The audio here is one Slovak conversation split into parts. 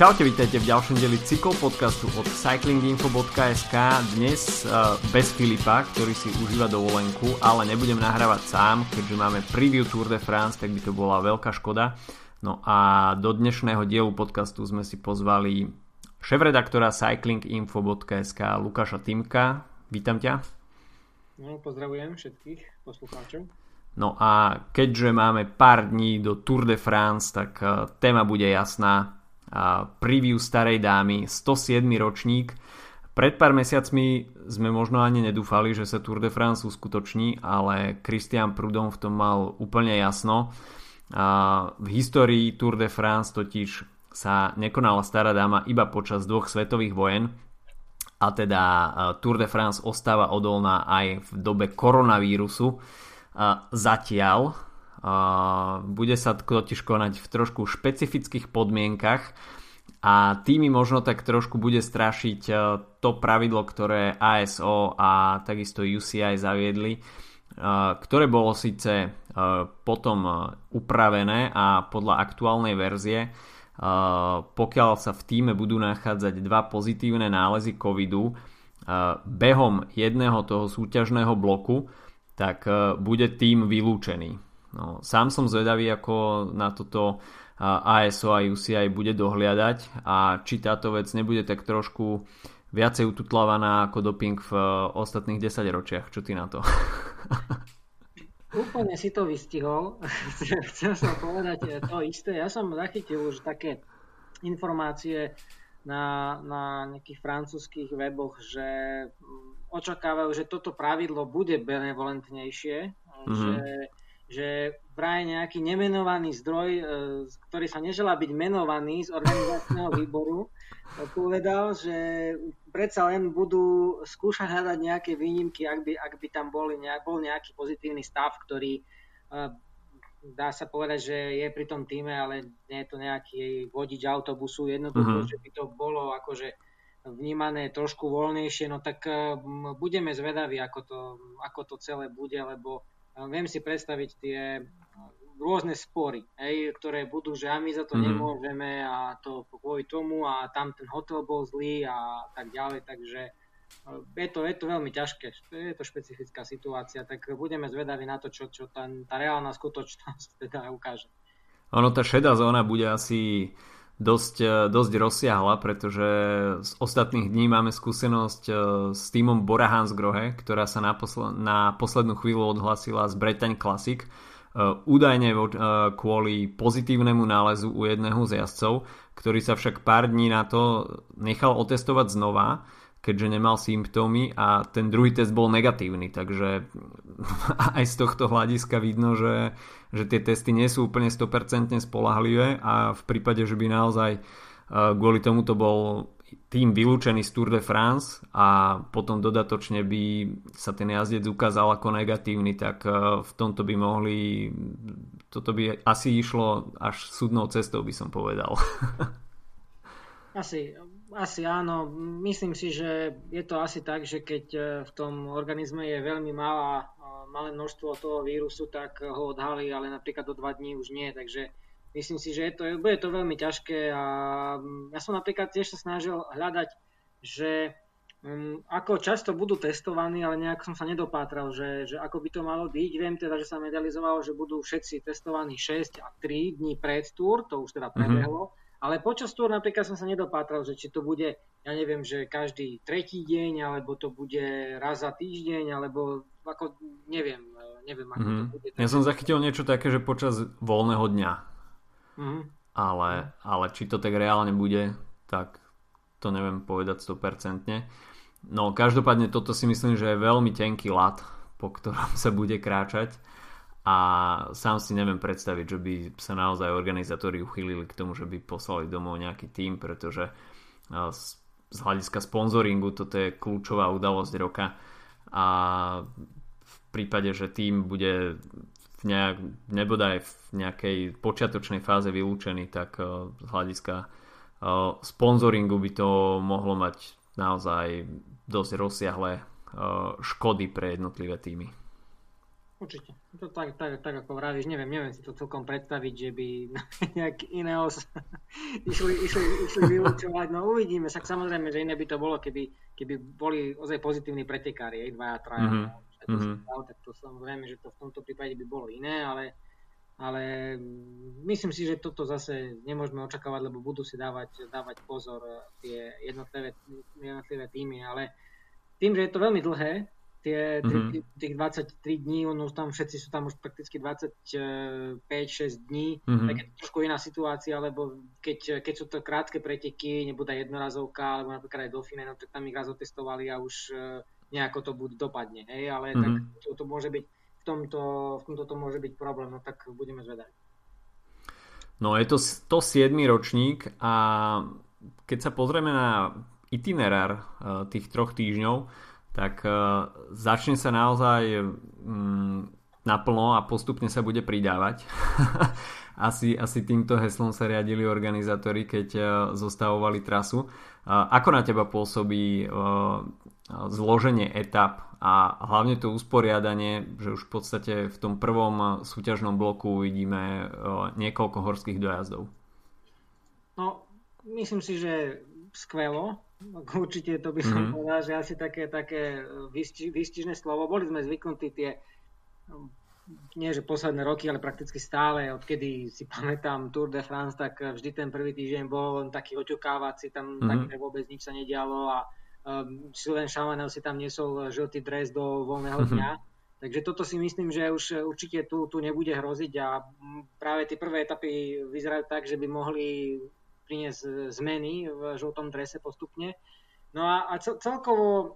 Čaute, vítajte v ďalšom deli cyklopodcastu od cyclinginfo.sk Dnes uh, bez Filipa, ktorý si užíva dovolenku, ale nebudem nahrávať sám, keďže máme preview Tour de France, tak by to bola veľká škoda. No a do dnešného dielu podcastu sme si pozvali šéf-redaktora cyclinginfo.sk Lukáša Timka. Vítam ťa. No, pozdravujem všetkých poslucháčov. No a keďže máme pár dní do Tour de France, tak uh, téma bude jasná preview starej dámy, 107. ročník. Pred pár mesiacmi sme možno ani nedúfali, že sa Tour de France uskutoční, ale Christian Prudhomme v tom mal úplne jasno. V histórii Tour de France totiž sa nekonala stará dáma iba počas dvoch svetových vojen a teda Tour de France ostáva odolná aj v dobe koronavírusu. Zatiaľ bude sa totiž konať v trošku špecifických podmienkach a tými možno tak trošku bude strašiť e, to pravidlo, ktoré ASO a takisto UCI zaviedli, e, ktoré bolo síce e, potom upravené a podľa aktuálnej verzie pokiaľ sa v týme budú nachádzať dva pozitívne nálezy covidu behom jedného toho súťažného bloku, tak bude tým vylúčený. No, sám som zvedavý, ako na toto ASO a UCI bude dohliadať a či táto vec nebude tak trošku viacej ututlávaná ako doping v e, ostatných 10 ročiach. Čo ty na to? Úplne si to vystihol. Chcel som povedať to isté. Ja som zachytil už také informácie na, na nejakých francúzských weboch, že mm, očakávajú, že toto pravidlo bude benevolentnejšie, mm-hmm. že že vraj nejaký nemenovaný zdroj, e, ktorý sa neželá byť menovaný z organizačného výboru, povedal, že predsa len budú skúšať hľadať nejaké výnimky, ak by, ak by tam boli nejak, bol nejaký pozitívny stav, ktorý e, dá sa povedať, že je pri tom týme, ale nie je to nejaký vodič autobusu, jednoducho, mm-hmm. že by to bolo akože vnímané trošku voľnejšie, no tak e, budeme zvedaví, ako to, ako to celé bude, lebo viem si predstaviť tie rôzne spory, hej, ktoré budú, že a my za to mm-hmm. nemôžeme a to kvôli tomu a tam ten hotel bol zlý a tak ďalej, takže e, je to, je to veľmi ťažké, je to špecifická situácia, tak budeme zvedaví na to, čo, čo tá, tá reálna skutočnosť teda ukáže. Ono, tá šedá zóna bude asi dosť, e, dosť rozsiahla, pretože z ostatných dní máme skúsenosť e, s týmom Bora Hansgrohe, ktorá sa na, posl- na poslednú chvíľu odhlasila z Bretaň Classic, e, údajne kvôli pozitívnemu nálezu u jedného z jazdcov, ktorý sa však pár dní na to nechal otestovať znova keďže nemal symptómy a ten druhý test bol negatívny, takže aj z tohto hľadiska vidno, že, že tie testy nie sú úplne 100% spolahlivé a v prípade, že by naozaj e, kvôli tomu to bol tým vylúčený z Tour de France a potom dodatočne by sa ten jazdec ukázal ako negatívny, tak e, v tomto by mohli toto by asi išlo až súdnou cestou by som povedal. Asi, asi áno. Myslím si, že je to asi tak, že keď e, v tom organizme je veľmi malá, e, malé množstvo toho vírusu, tak ho odhalí, ale napríklad do dva dní už nie. Takže myslím si, že je to, bude to veľmi ťažké a mm, ja som napríklad tiež sa snažil hľadať, že um, ako často budú testovaní, ale nejak som sa nedopátral, že, že ako by to malo byť. Viem teda, že sa medializovalo, že budú všetci testovaní 6 a 3 dní pred túr, to už teda prebehlo. Mm-hmm ale počas túr napríklad som sa nedopátral, že či to bude, ja neviem, že každý tretí deň, alebo to bude raz za týždeň, alebo ako, neviem, neviem, ako mm-hmm. to mhm. bude. Ja som zachytil niečo také, že počas voľného dňa. Mm-hmm. Ale, ale či to tak reálne bude, tak to neviem povedať 100%. No každopádne toto si myslím, že je veľmi tenký lat, po ktorom sa bude kráčať a sám si neviem predstaviť, že by sa naozaj organizátori uchylili k tomu, že by poslali domov nejaký tým, pretože z hľadiska sponzoringu toto je kľúčová udalosť roka a v prípade, že tým bude v nejak, nebodaj v nejakej počiatočnej fáze vylúčený, tak z hľadiska sponzoringu by to mohlo mať naozaj dosť rozsiahle škody pre jednotlivé týmy. Určite. To tak, tak, tak ako vravíš, neviem, neviem si to celkom predstaviť, že by nejak iného išli, išli, išli vylúčovať. No uvidíme, však samozrejme, že iné by to bolo, keby, keby boli ozaj pozitívni pretekári, aj dvaja, traja. Mm-hmm. Mm-hmm. tak to samozrejme, že to v tomto prípade by bolo iné, ale, ale myslím si, že toto zase nemôžeme očakávať, lebo budú si dávať, dávať pozor tie jednotlivé, jednotlivé týmy, ale tým, že je to veľmi dlhé, tie, mm-hmm. tých 23 dní, ono tam všetci sú tam už prakticky 25-6 dní, mm-hmm. tak je to trošku iná situácia, lebo keď, keď sú to krátke preteky, nebude jednorazovka, alebo napríklad aj Dauphine, no tak tam ich raz otestovali a už e, nejako to bude dopadne, hej, ale mm-hmm. tak to, to môže byť, v tomto, v tomto to môže byť problém, no tak budeme zvedať. No je to 107 ročník a keď sa pozrieme na itinerár e, tých troch týždňov, tak uh, začne sa naozaj um, naplno a postupne sa bude pridávať. asi, asi týmto heslom sa riadili organizátori, keď uh, zostavovali trasu. Uh, ako na teba pôsobí zloženie etap a hlavne to usporiadanie, že už v podstate v tom prvom súťažnom bloku uvidíme niekoľko horských dojazdov? No, myslím si, že skvelo, Určite to by som mm-hmm. povedal, že asi také, také vysti, vystižné slovo. Boli sme zvyknutí tie, nie že posledné roky, ale prakticky stále, odkedy si pamätám Tour de France, tak vždy ten prvý týždeň bol len taký oťukávací, tam mm-hmm. také vôbec nič sa nedialo a um, Sylvain Chavanel si tam niesol žltý dres do voľného mhm. dňa. Mm-hmm. Takže toto si myslím, že už určite tu, tu nebude hroziť a práve tie prvé etapy vyzerajú tak, že by mohli priniesť zmeny v žltom drese postupne. No a, a celkovo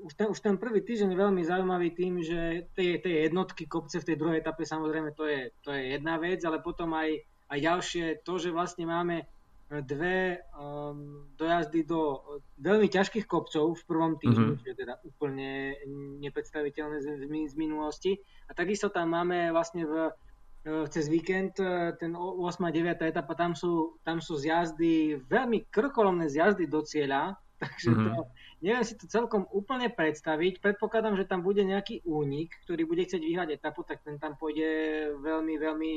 už ten, už ten prvý týždeň je veľmi zaujímavý tým, že tie, tie jednotky kopce v tej druhej etape samozrejme to je, to je jedna vec, ale potom aj, aj ďalšie to, že vlastne máme dve um, dojazdy do veľmi ťažkých kopcov v prvom týždni, mm-hmm. čo je teda úplne nepredstaviteľné z, z minulosti. A takisto tam máme vlastne v E, cez víkend, e, ten 8. a 9. etapa, tam sú, tam sú zjazdy, veľmi krkolomné zjazdy do cieľa, takže mm-hmm. to, neviem si to celkom úplne predstaviť. Predpokladám, že tam bude nejaký únik, ktorý bude chcieť vyhrať etapu, tak ten tam pôjde veľmi, veľmi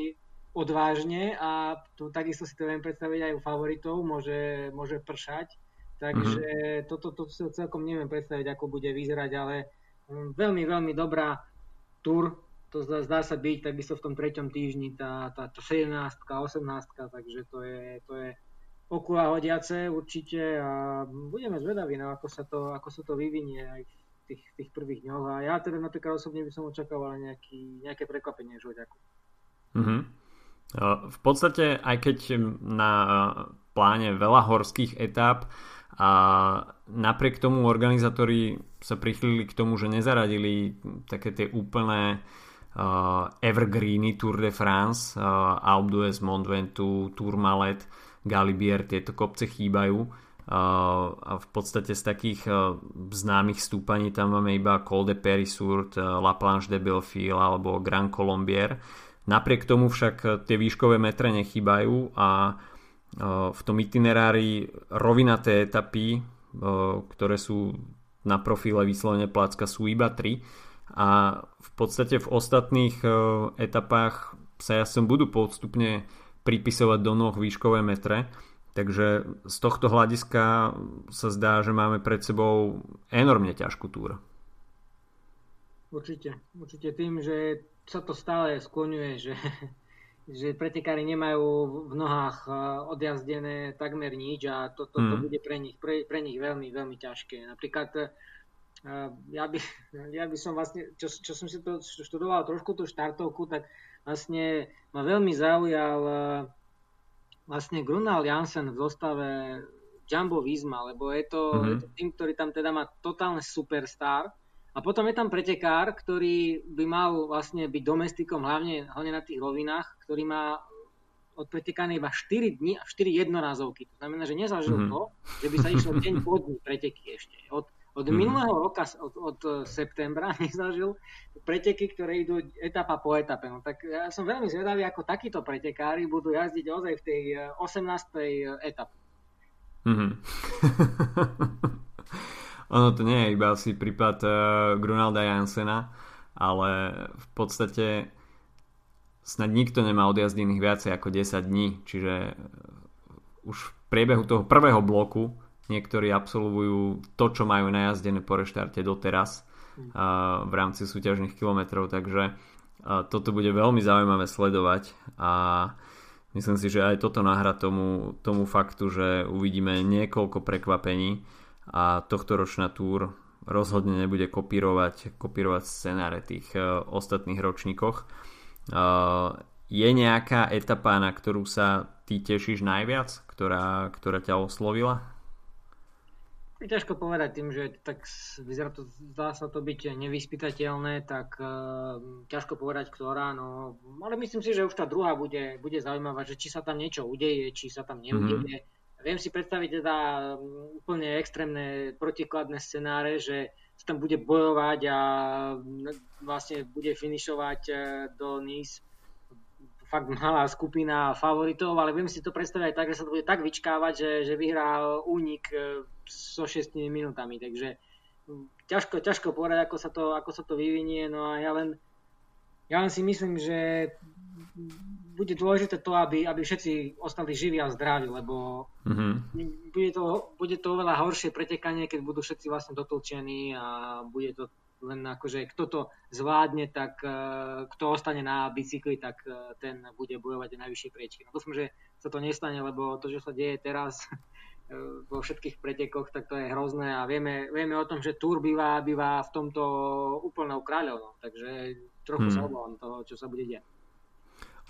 odvážne a tu takisto si to viem predstaviť aj u favoritov, môže, môže pršať. Takže mm-hmm. toto to, to si celkom neviem predstaviť, ako bude vyzerať, ale mm, veľmi, veľmi dobrá tur to zdá, zdá sa byť takisto v tom treťom týždni tá, tá, tá 17 18 takže to je, to je okula hodiace určite a budeme zvedaví, no, ako, sa to, ako sa to vyvinie aj v tých, tých prvých dňoch a ja teda napríklad osobne by som očakával nejaký, nejaké prekvapenie žoďaku. Mm-hmm. V podstate, aj keď na pláne veľa horských etáp a napriek tomu organizátori sa prichylili k tomu, že nezaradili také tie úplné uh, Evergreeny Tour de France, uh, Alpe d'Huez, Mont Ventoux, Tourmalet, Galibier, tieto kopce chýbajú. Uh, a v podstate z takých známych stúpaní tam máme iba Col de Périsourt, uh, La Planche de Belfil alebo Grand Colombier. Napriek tomu však tie výškové metre nechýbajú a v tom itinerári rovinaté etapy, ktoré sú na profile vyslovene placka sú iba 3 a v podstate v ostatných e, etapách sa jasom budú postupne pripisovať do noh výškové metre. Takže z tohto hľadiska sa zdá, že máme pred sebou enormne ťažkú túr. Určite. Určite tým, že sa to stále skloňuje, že, že pretekári nemajú v nohách e, odjazdené takmer nič a toto to, to mm. bude pre nich, pre, pre nich veľmi, veľmi ťažké. Napríklad ja by, ja by som vlastne, čo, čo som si to študoval trošku tú štartovku, tak vlastne ma veľmi zaujal e, vlastne Grunal Jansen v zostave Jumbo Visma, lebo je to, mm-hmm. je to tým, ktorý tam teda má totálne superstar. A potom je tam pretekár, ktorý by mal vlastne byť domestikom hlavne, hlavne na tých rovinách, ktorý má odpretekané iba 4 dní a 4 jednorázovky. To znamená, že nezažil mm-hmm. to, že by sa išlo deň po dní preteky ešte. Od od hmm. minulého roka, od, od septembra, nezažil preteky, ktoré idú etapa po etape. No, tak ja som veľmi zvedavý, ako takíto pretekári budú jazdiť ozaj v tej 18. Eh, etape. Mm-hmm. ono to nie je iba asi prípad uh, Grunalda Jansena, ale v podstate snad nikto nemá odjazdených viacej ako 10 dní, čiže už v priebehu toho prvého bloku niektorí absolvujú to, čo majú najazdené po reštarte doteraz mm. v rámci súťažných kilometrov, takže toto bude veľmi zaujímavé sledovať a myslím si, že aj toto nahra tomu, tomu faktu, že uvidíme niekoľko prekvapení a tohto ročná túr rozhodne nebude kopírovať, kopírovať scenáre tých uh, ostatných ročníkoch. Uh, je nejaká etapa, na ktorú sa ty tešíš najviac, ktorá, ktorá ťa oslovila? Je ťažko povedať tým, že tak vyzerá to, zdá sa to byť nevyspytateľné, tak uh, ťažko povedať, ktorá, no, ale myslím si, že už tá druhá bude, bude zaujímavá, že či sa tam niečo udeje, či sa tam neudeje. Mm-hmm. Viem si predstaviť teda mm, úplne extrémne protikladné scenáre, že sa tam bude bojovať a mm, vlastne bude finišovať e, do Nice fakt malá skupina favoritov, ale viem si to predstaviť aj tak, že sa to bude tak vyčkávať, že, že vyhrá únik e, so 6 minútami, takže ťažko, ťažko povedať, ako sa to, ako sa to vyvinie, no a ja len, ja len si myslím, že bude dôležité to, aby, aby všetci ostali živí a zdraví, lebo mm-hmm. bude, to, bude to oveľa horšie pretekanie, keď budú všetci vlastne dotlčení a bude to len akože kto to zvládne, tak uh, kto ostane na bicykli, tak uh, ten bude bojovať o najvyššie priečky. No dúfam, že sa to nestane, lebo to, čo sa deje teraz uh, vo všetkých pretekoch, tak to je hrozné a vieme, vieme o tom, že Tour býva, býva v tomto úplnou kráľovnou, takže trochu hmm. sa obávam toho, čo sa bude diať.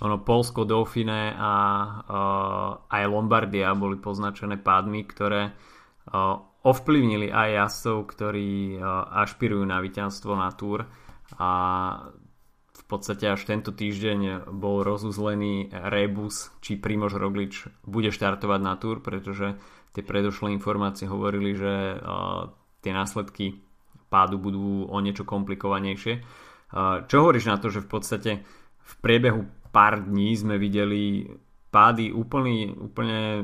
Ono, Polsko, Dauphine a uh, aj Lombardia boli poznačené pádmi, ktoré uh, ovplyvnili aj jazdcov, ktorí ašpirujú na víťazstvo na túr a v podstate až tento týždeň bol rozuzlený rebus, či Primož Roglič bude štartovať na túr, pretože tie predošlé informácie hovorili, že tie následky pádu budú o niečo komplikovanejšie. Čo hovoríš na to, že v podstate v priebehu pár dní sme videli pády úplne, úplne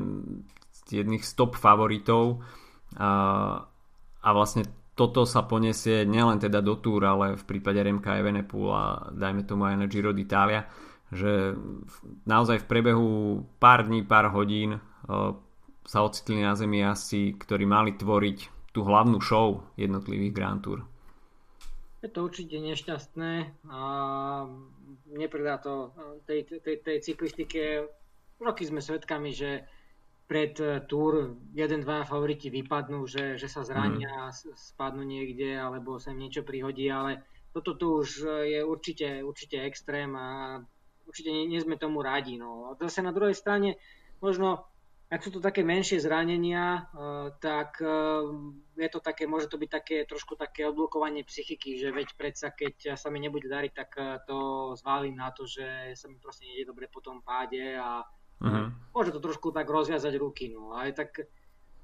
jedných stop favoritov, a, a vlastne toto sa poniesie nielen teda do túr, ale v prípade Remka a dajme tomu aj na Giro d'Italia, že naozaj v priebehu pár dní, pár hodín sa ocitli na zemi asi, ktorí mali tvoriť tú hlavnú show jednotlivých Grand Tour. Je to určite nešťastné a nepredá to tej, tej, tej cyklistike. Roky sme svedkami, že pred eh, túr jeden, dva favoriti vypadnú, že, že sa zrania, mm. spadnú niekde alebo sa im niečo prihodí, ale toto tu už eh, je určite, určite extrém a určite nie, nie sme tomu radi. No. A zase na druhej strane, možno ak sú to také menšie zranenia, uh, tak je to také, môže to byť také trošku také odblokovanie psychiky, že veď predsa, keď sa mi nebude dariť, tak to zválim na to, že sa mi proste nejde dobre po tom páde a Uh-huh. Môže to trošku tak rozviazať ruky, no ale tak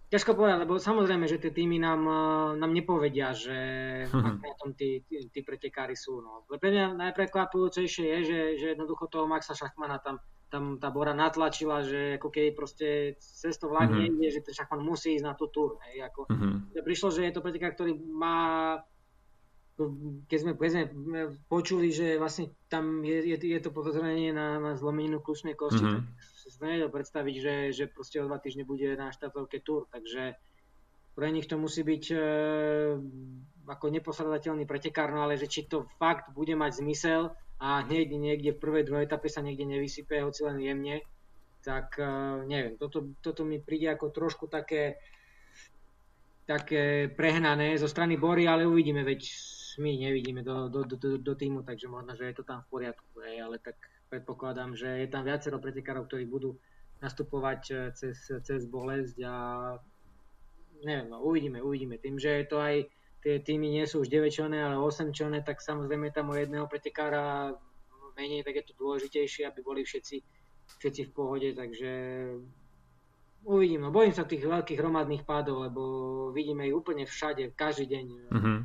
ťažko povedať, lebo samozrejme, že tie týmy nám, eh, nám nepovedia, že uh-huh. na tom tí, tí, tí pretekári sú. No. Pre mňa najprekvapujúcejšie je, že, že jednoducho toho Maxa Šachmana tam, tam tá Bora natlačila, že ako keď proste cez to vlak uh-huh. nejde, že ten Šachman musí ísť na tú túr. Hej, ako, uh-huh. Prišlo, že je to pretekár, ktorý má keď sme, keď sme počuli, že vlastne tam je, je, je to podozrenie na, na zlomeninu kľúčnej kosti, mm-hmm. tak si nevedel predstaviť, že, že proste o dva týždne bude na štartovke Tour, takže pre nich to musí byť e, ako neposladateľný pretekár, no ale že či to fakt bude mať zmysel a niekde, niekde v prvej, druhej etape sa niekde nevysype, hoci len jemne, tak e, neviem, toto, toto mi príde ako trošku také také prehnané zo strany Bory, ale uvidíme, veď my nevidíme do, do, do, do, do týmu, takže možno, že je to tam v poriadku, hej, ale tak predpokladám, že je tam viacero pretekárov, ktorí budú nastupovať eh, cez, cez bolesť a neviem, no, uvidíme, uvidíme. Tým, že je to aj tie týmy nie sú už 9 člené, ale 8 člené, tak samozrejme tam o jedného pretekára menej, tak je to dôležitejšie, aby boli všetci, všetci v pohode, takže uvidím. No, bojím sa tých veľkých hromadných pádov, lebo vidíme ich úplne všade, každý deň. Mm-hmm.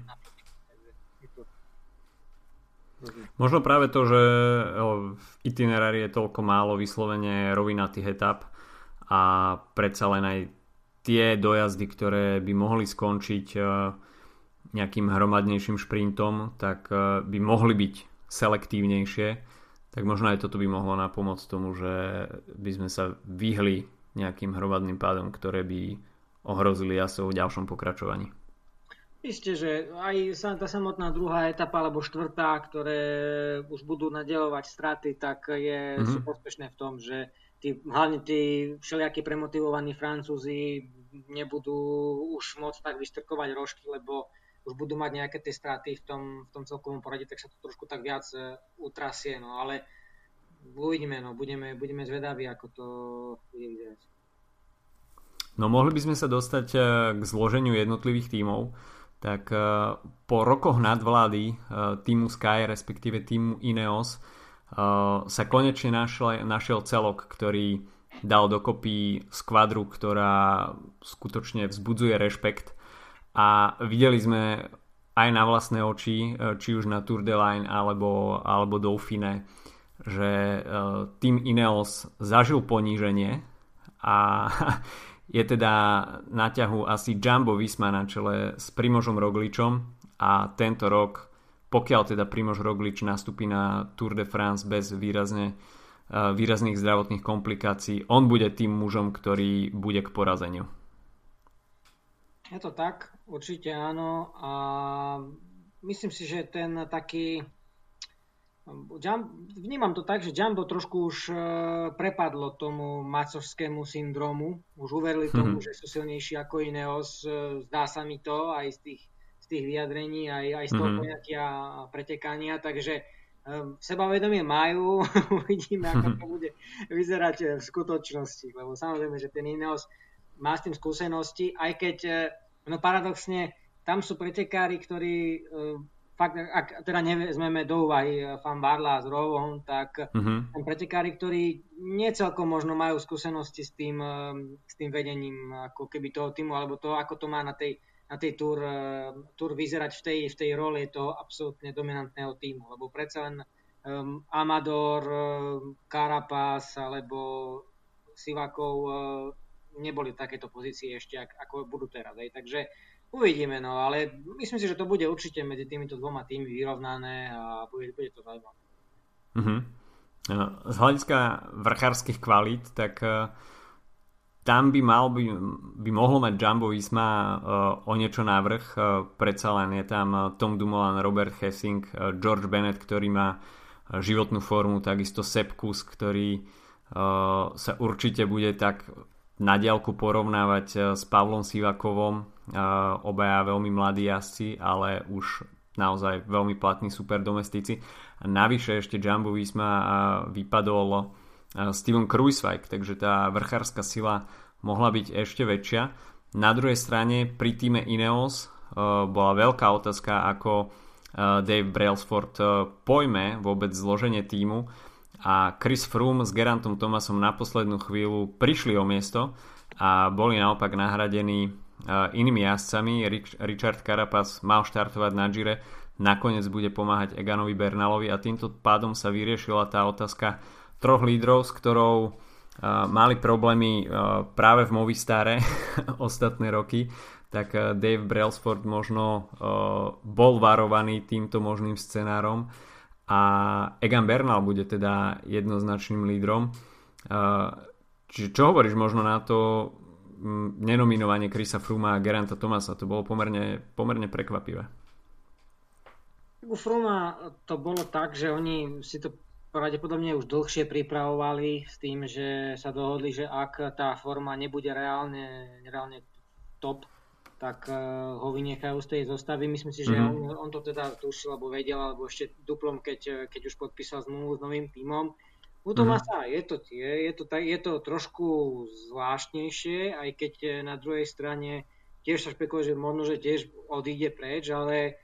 Možno práve to, že v itinerári je toľko málo vyslovene rovinatých etap a predsa len aj tie dojazdy, ktoré by mohli skončiť nejakým hromadnejším šprintom, tak by mohli byť selektívnejšie, tak možno aj toto by mohlo napomôcť tomu, že by sme sa vyhli nejakým hromadným pádom, ktoré by ohrozili jasov v ďalšom pokračovaní. Isté, že aj tá samotná druhá etapa alebo štvrtá, ktoré už budú nadelovať straty, tak je, mm-hmm. sú prospešné v tom, že tí, hlavne tí všelijakí premotivovaní Francúzi nebudú už môcť tak vystrkovať rožky, lebo už budú mať nejaké tie straty v tom, v tom celkovom poradí, tak sa to trošku tak viac uh, utrasie. No ale uvidíme, no, budeme, budeme zvedaví, ako to bude vyzerať. No mohli by sme sa dostať e, k zloženiu jednotlivých tímov. Tak e, po rokoch nadvlády e, týmu Sky, respektíve týmu Ineos, sa konečne našiel, našiel celok, ktorý dal dokopy skvadru, ktorá skutočne vzbudzuje rešpekt. A videli sme aj na vlastné oči, či už na Tour de Line alebo, alebo Dauphine, že tým Ineos zažil poníženie a je teda na ťahu asi Jumbo Visma na čele s Primožom Rogličom a tento rok, pokiaľ teda Primož Roglič nastúpi na Tour de France bez výrazne, eh, výrazných zdravotných komplikácií, on bude tým mužom, ktorý bude k porazeniu. Je to tak, určite áno a myslím si, že ten taký vnímam to tak, že Jumbo trošku už e, prepadlo tomu macovskému syndromu. Už uverili tomu, mm-hmm. že sú silnejší ako Ineos. E, zdá sa mi to aj z tých, z tých vyjadrení, aj, aj z toho mm-hmm. poňatia pretekania. Takže e, sebavedomie majú. Uvidíme, ako to bude vyzerať v skutočnosti. Lebo samozrejme, že ten Ineos má s tým skúsenosti, aj keď no paradoxne tam sú pretekári, ktorí fakt, ak teda nevezmeme do úvahy fan Barla s Rovom, tak uh-huh. pretekári, ktorí necelkom možno majú skúsenosti s tým, eh, s tým vedením ako keby toho týmu, alebo to, ako to má na tej, na tej túr, eh, túr vyzerať v tej, v tej roli toho absolútne dominantného týmu, lebo predsa len um, Amador, Carapaz alebo Sivakov um, neboli v takéto pozícii ešte, ako budú teraz. Aj. Takže Uvidíme, no, ale myslím si, že to bude určite medzi týmito dvoma tými vyrovnané a bude, bude to zaujímavé. Uh-huh. Z hľadiska vrchárskych kvalít, tak uh, tam by mal by, by mohlo mať Jumbo Visma uh, o niečo návrh. Uh, predsa len je tam Tom Dumoulin, Robert Hessing, George Bennett, ktorý má životnú formu, takisto Sepp Kus, ktorý sa určite bude tak na diálku porovnávať s Pavlom Sivakovom obaja veľmi mladí jazdci, ale už naozaj veľmi platní super domestici. A navyše ešte Jumbo Visma vypadol Steven Kruiswijk, takže tá vrchárska sila mohla byť ešte väčšia. Na druhej strane pri týme Ineos bola veľká otázka, ako Dave Brailsford pojme vôbec zloženie týmu a Chris Froome s Gerantom Thomasom na poslednú chvíľu prišli o miesto a boli naopak nahradení inými jazdcami. Richard Carapaz mal štartovať na Gire, nakoniec bude pomáhať Eganovi Bernalovi a týmto pádom sa vyriešila tá otázka troch lídrov, s ktorou mali problémy práve v Movistare ostatné roky, tak Dave Brailsford možno bol varovaný týmto možným scenárom a Egan Bernal bude teda jednoznačným lídrom. Čiže čo hovoríš možno na to, nenominovanie Krisa Fruma a Geranta Tomasa. To bolo pomerne, pomerne prekvapivé. U Fruma to bolo tak, že oni si to pravdepodobne už dlhšie pripravovali s tým, že sa dohodli, že ak tá forma nebude reálne, reálne top, tak uh, ho vynechajú z tej zostavy. Myslím si, že mm-hmm. on, on to teda tušil, alebo vedel, alebo ešte duplom, keď, keď už podpísal zmluvu s novým tímom. U Tomasa mm. je to tie, je to, je to trošku zvláštnejšie, aj keď na druhej strane tiež sa špekuluje, že možno, že tiež odíde preč, ale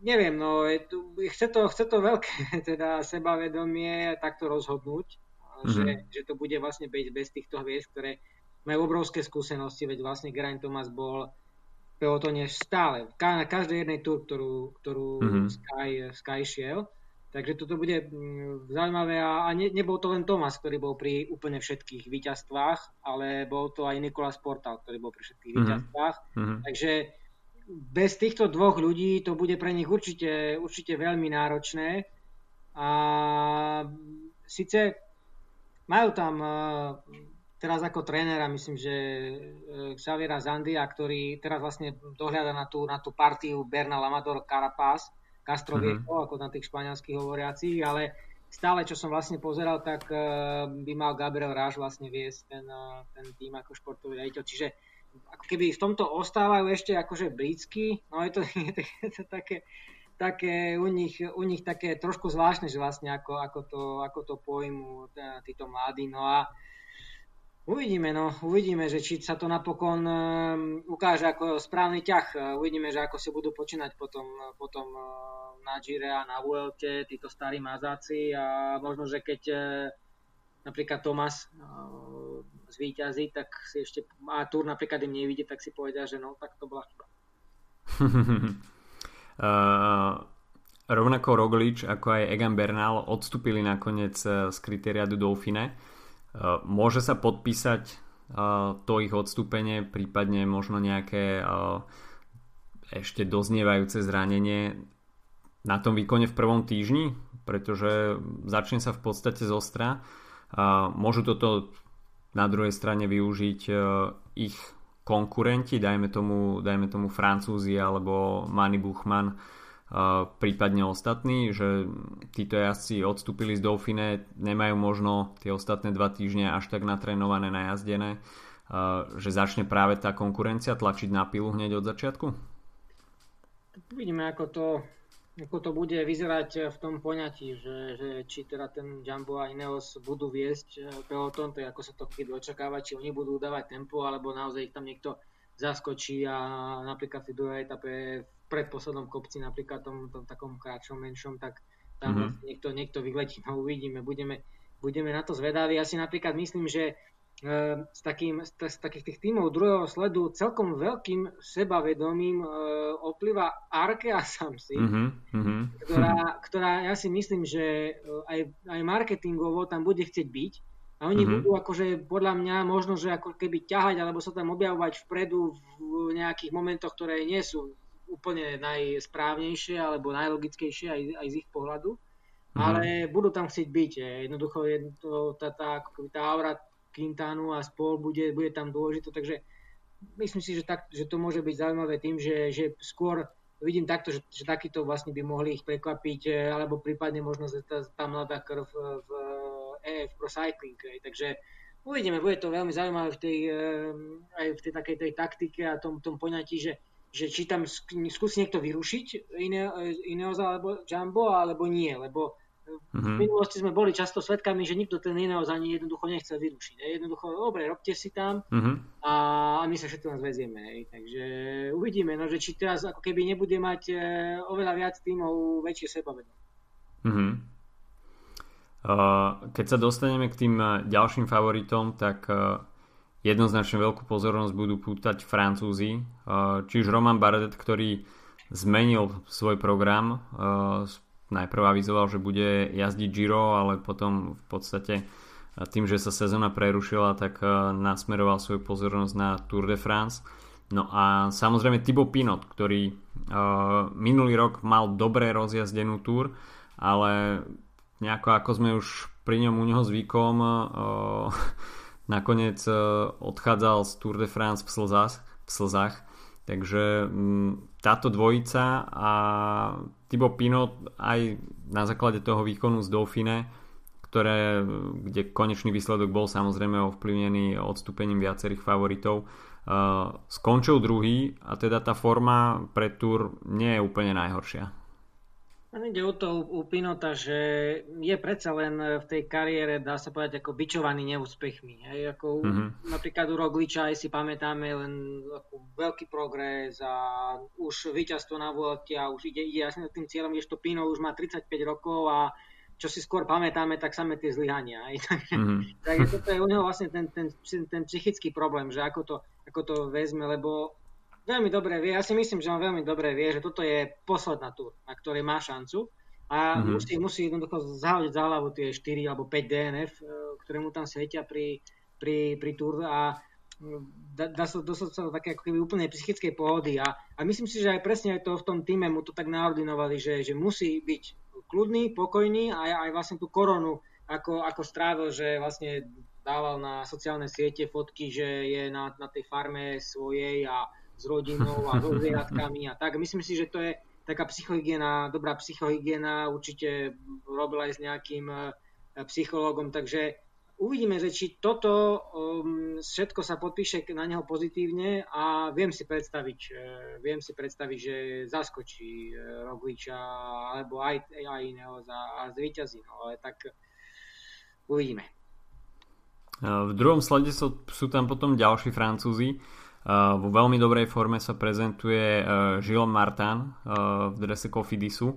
neviem, no je chce, to, chce to veľké teda sebavedomie takto rozhodnúť, mm. že, že to bude vlastne bez, bez týchto hviezd, ktoré majú obrovské skúsenosti, veď vlastne Geraint Thomas bol v pelotone stále, na každej jednej túr, ktorú, ktorú mm-hmm. Sky, Sky šiel. Takže toto bude mm, zaujímavé a, a ne, nebol to len Tomas, ktorý bol pri úplne všetkých víťazstvách, ale bol to aj Nikolas Portal, ktorý bol pri všetkých mm-hmm. víťazstvách. Mm-hmm. Takže bez týchto dvoch ľudí to bude pre nich určite, určite veľmi náročné. A síce majú tam teraz ako trénera, myslím, že Xaviera Zandia, ktorý teraz vlastne dohľada na tú, na tú partiu Bernal Amador Carapaz, Castro mm-hmm. ako na tých španielských hovoriacich, ale stále, čo som vlastne pozeral, tak by mal Gabriel Ráž vlastne viesť ten, ten tým ako športový rejiteľ. Čiže ako keby v tomto ostávajú ešte akože brícky, no je to, je to také, také u nich, u nich také trošku zvláštne, že vlastne ako, ako, to, ako to pojmu títo mladí. No a uvidíme, no, uvidíme, že či sa to napokon um, ukáže ako správny ťah. Uvidíme, že ako si budú počínať potom, potom uh, na Gire a na Vuelte títo starí mazáci a možno, že keď napríklad Tomas zvýťazí, tak si ešte, a Tour napríklad im nevidie, tak si povedia, že no, tak to bola chyba. uh, rovnako Roglič ako aj Egan Bernal odstúpili nakoniec z kritéria do Dauphine. Uh, môže sa podpísať uh, to ich odstúpenie, prípadne možno nejaké uh, ešte doznievajúce zranenie na tom výkone v prvom týždni, pretože začne sa v podstate zostra. Môžu toto na druhej strane využiť ich konkurenti, dajme tomu, dajme tomu Francúzi alebo Manny Buchmann, prípadne ostatní, že títo jazdci odstúpili z Dauphine, nemajú možno tie ostatné dva týždne až tak natrénované, najazdené, e, že začne práve tá konkurencia tlačiť na pilu hneď od začiatku? Uvidíme, ako to ako to bude vyzerať v tom poňatí, že, že či teda ten Jumbo a Ineos budú viesť eh, peloton, to je ako sa to keď očakáva, či oni budú dávať tempo, alebo naozaj ich tam niekto zaskočí a napríklad v druhej etape v predposlednom kopci, napríklad tom, tom takom kratšom, menšom, tak tam mm-hmm. niekto, niekto vyletí, no uvidíme, budeme, budeme na to zvedaví. Ja si napríklad myslím, že Ehm, s, takým, z, z takých tých tímov druhého sledu celkom veľkým sebavedomím e, oplýva Arkea Samsi, mm-hmm, ktorá, ktorá ja si myslím, že e, aj, aj marketingovo tam bude chcieť byť. A oni mm-hmm. budú akože podľa mňa možno, že ako keby ťahať alebo sa tam objavovať vpredu v nejakých momentoch, ktoré nie sú úplne najsprávnejšie alebo najlogickejšie aj, aj z ich pohľadu. Mm-hmm. Ale budú tam chcieť byť. Jednoducho je to, tá, tá, tá aura Quintanu a spol bude, bude tam dôležité, takže myslím si, že, tak, že to môže byť zaujímavé tým, že, že skôr vidím takto, že, že takýto vlastne by mohli ich prekvapiť, e, alebo prípadne možno tá, tá mladá krv v EF Pro Cycling. Takže uvidíme, bude to veľmi zaujímavé v tej, e, aj v tej takej tej taktike a tom, tom poňatí, že, že či tam skúsi niekto vyrušiť Ineos alebo Jumbo, alebo nie, lebo Mm-hmm. V minulosti sme boli často svedkami, že nikto ten Ineos ani jednoducho nechcel vyrušiť. Jednoducho, dobre, robte si tam mm-hmm. a, my sa všetko len zvezieme. Takže uvidíme, no, že či teraz ako keby nebude mať e, oveľa viac tímov väčšie sebavedomie. Mm-hmm. Uh, keď sa dostaneme k tým e, ďalším favoritom, tak uh, jednoznačne veľkú pozornosť budú pútať Francúzi. Uh, či už Roman Bardet, ktorý zmenil svoj program uh, najprv avizoval, že bude jazdiť Giro, ale potom v podstate tým, že sa sezóna prerušila, tak nasmeroval svoju pozornosť na Tour de France. No a samozrejme Thibaut Pinot, ktorý minulý rok mal dobre rozjazdenú túr, ale nejako ako sme už pri ňom u neho zvykom, nakoniec uh, odchádzal z Tour de France v slzách, v slzách Takže mm, táto dvojica a Thibaut Pinot aj na základe toho výkonu z Dauphine, ktoré, kde konečný výsledok bol samozrejme ovplyvnený odstúpením viacerých favoritov, uh, skončil druhý a teda tá forma pre Tour nie je úplne najhoršia. Ide o to u Pinota, že je predsa len v tej kariére, dá sa povedať, ako bičovaný neúspechmi. Hej, ako mm-hmm. napríklad u Rogliča aj si pamätáme len ako veľký progres a už víťazstvo na Vuelte a už ide, ide jasne tým cieľom, to Pino už má 35 rokov a čo si skôr pamätáme, tak samé tie zlyhania. Takže, mm-hmm. takže toto je u neho vlastne ten, ten, ten psychický problém, že ako to, ako to vezme, lebo veľmi dobre vie, ja si myslím, že on veľmi dobre vie, že toto je posledná túr, na ktorej má šancu a mm-hmm. musí, musí jednoducho zahodiť za hlavu tie 4 alebo 5 DNF, e, ktoré mu tam svietia pri, pri, pri túr a dá sa dostať sa do také ako keby úplnej psychickej pohody a, a myslím si, že aj presne aj to v tom týme mu to tak naordinovali, že, že musí byť kľudný, pokojný a aj vlastne tú koronu ako, ako strávil, že vlastne dával na sociálne siete fotky, že je na, na tej farme svojej a s rodinou a so zvieratkami a tak. Myslím si, že to je taká psychohygiena, dobrá psychohygiena, určite robil aj s nejakým eh, psychológom, takže uvidíme, že či toto um, všetko sa podpíše na neho pozitívne a viem si predstaviť, uh, viem si predstaviť, že zaskočí uh, Rogliča alebo aj, aj iného za, a zvíťazí, no ale tak uvidíme. V druhom slede sú, sú tam potom ďalší Francúzi. Vo veľmi dobrej forme sa prezentuje Gilles Martin v drese Cofidisu.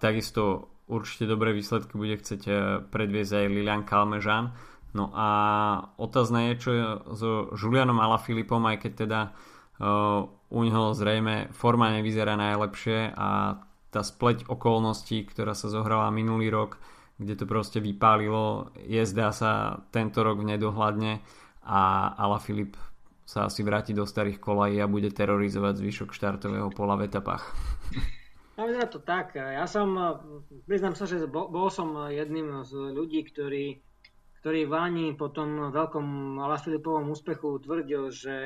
Takisto určite dobré výsledky bude chcieť eh, predviesť aj Lilian Kalmežan. No a otázne je, čo je so Julianom Alaphilippom, aj keď teda u neho zrejme forma nevyzerá najlepšie a tá spleť okolností, ktorá sa zohrala minulý rok, kde to proste vypálilo, je zdá sa tento rok v nedohľadne a Alaphilipp sa asi vráti do starých kolají a bude terorizovať zvyšok štartového pola v etapách. No vyzerá to tak. Ja som, priznám sa, že bol, som jedným z ľudí, ktorí, ktorí Váni po tom veľkom Alafilipovom úspechu tvrdil, že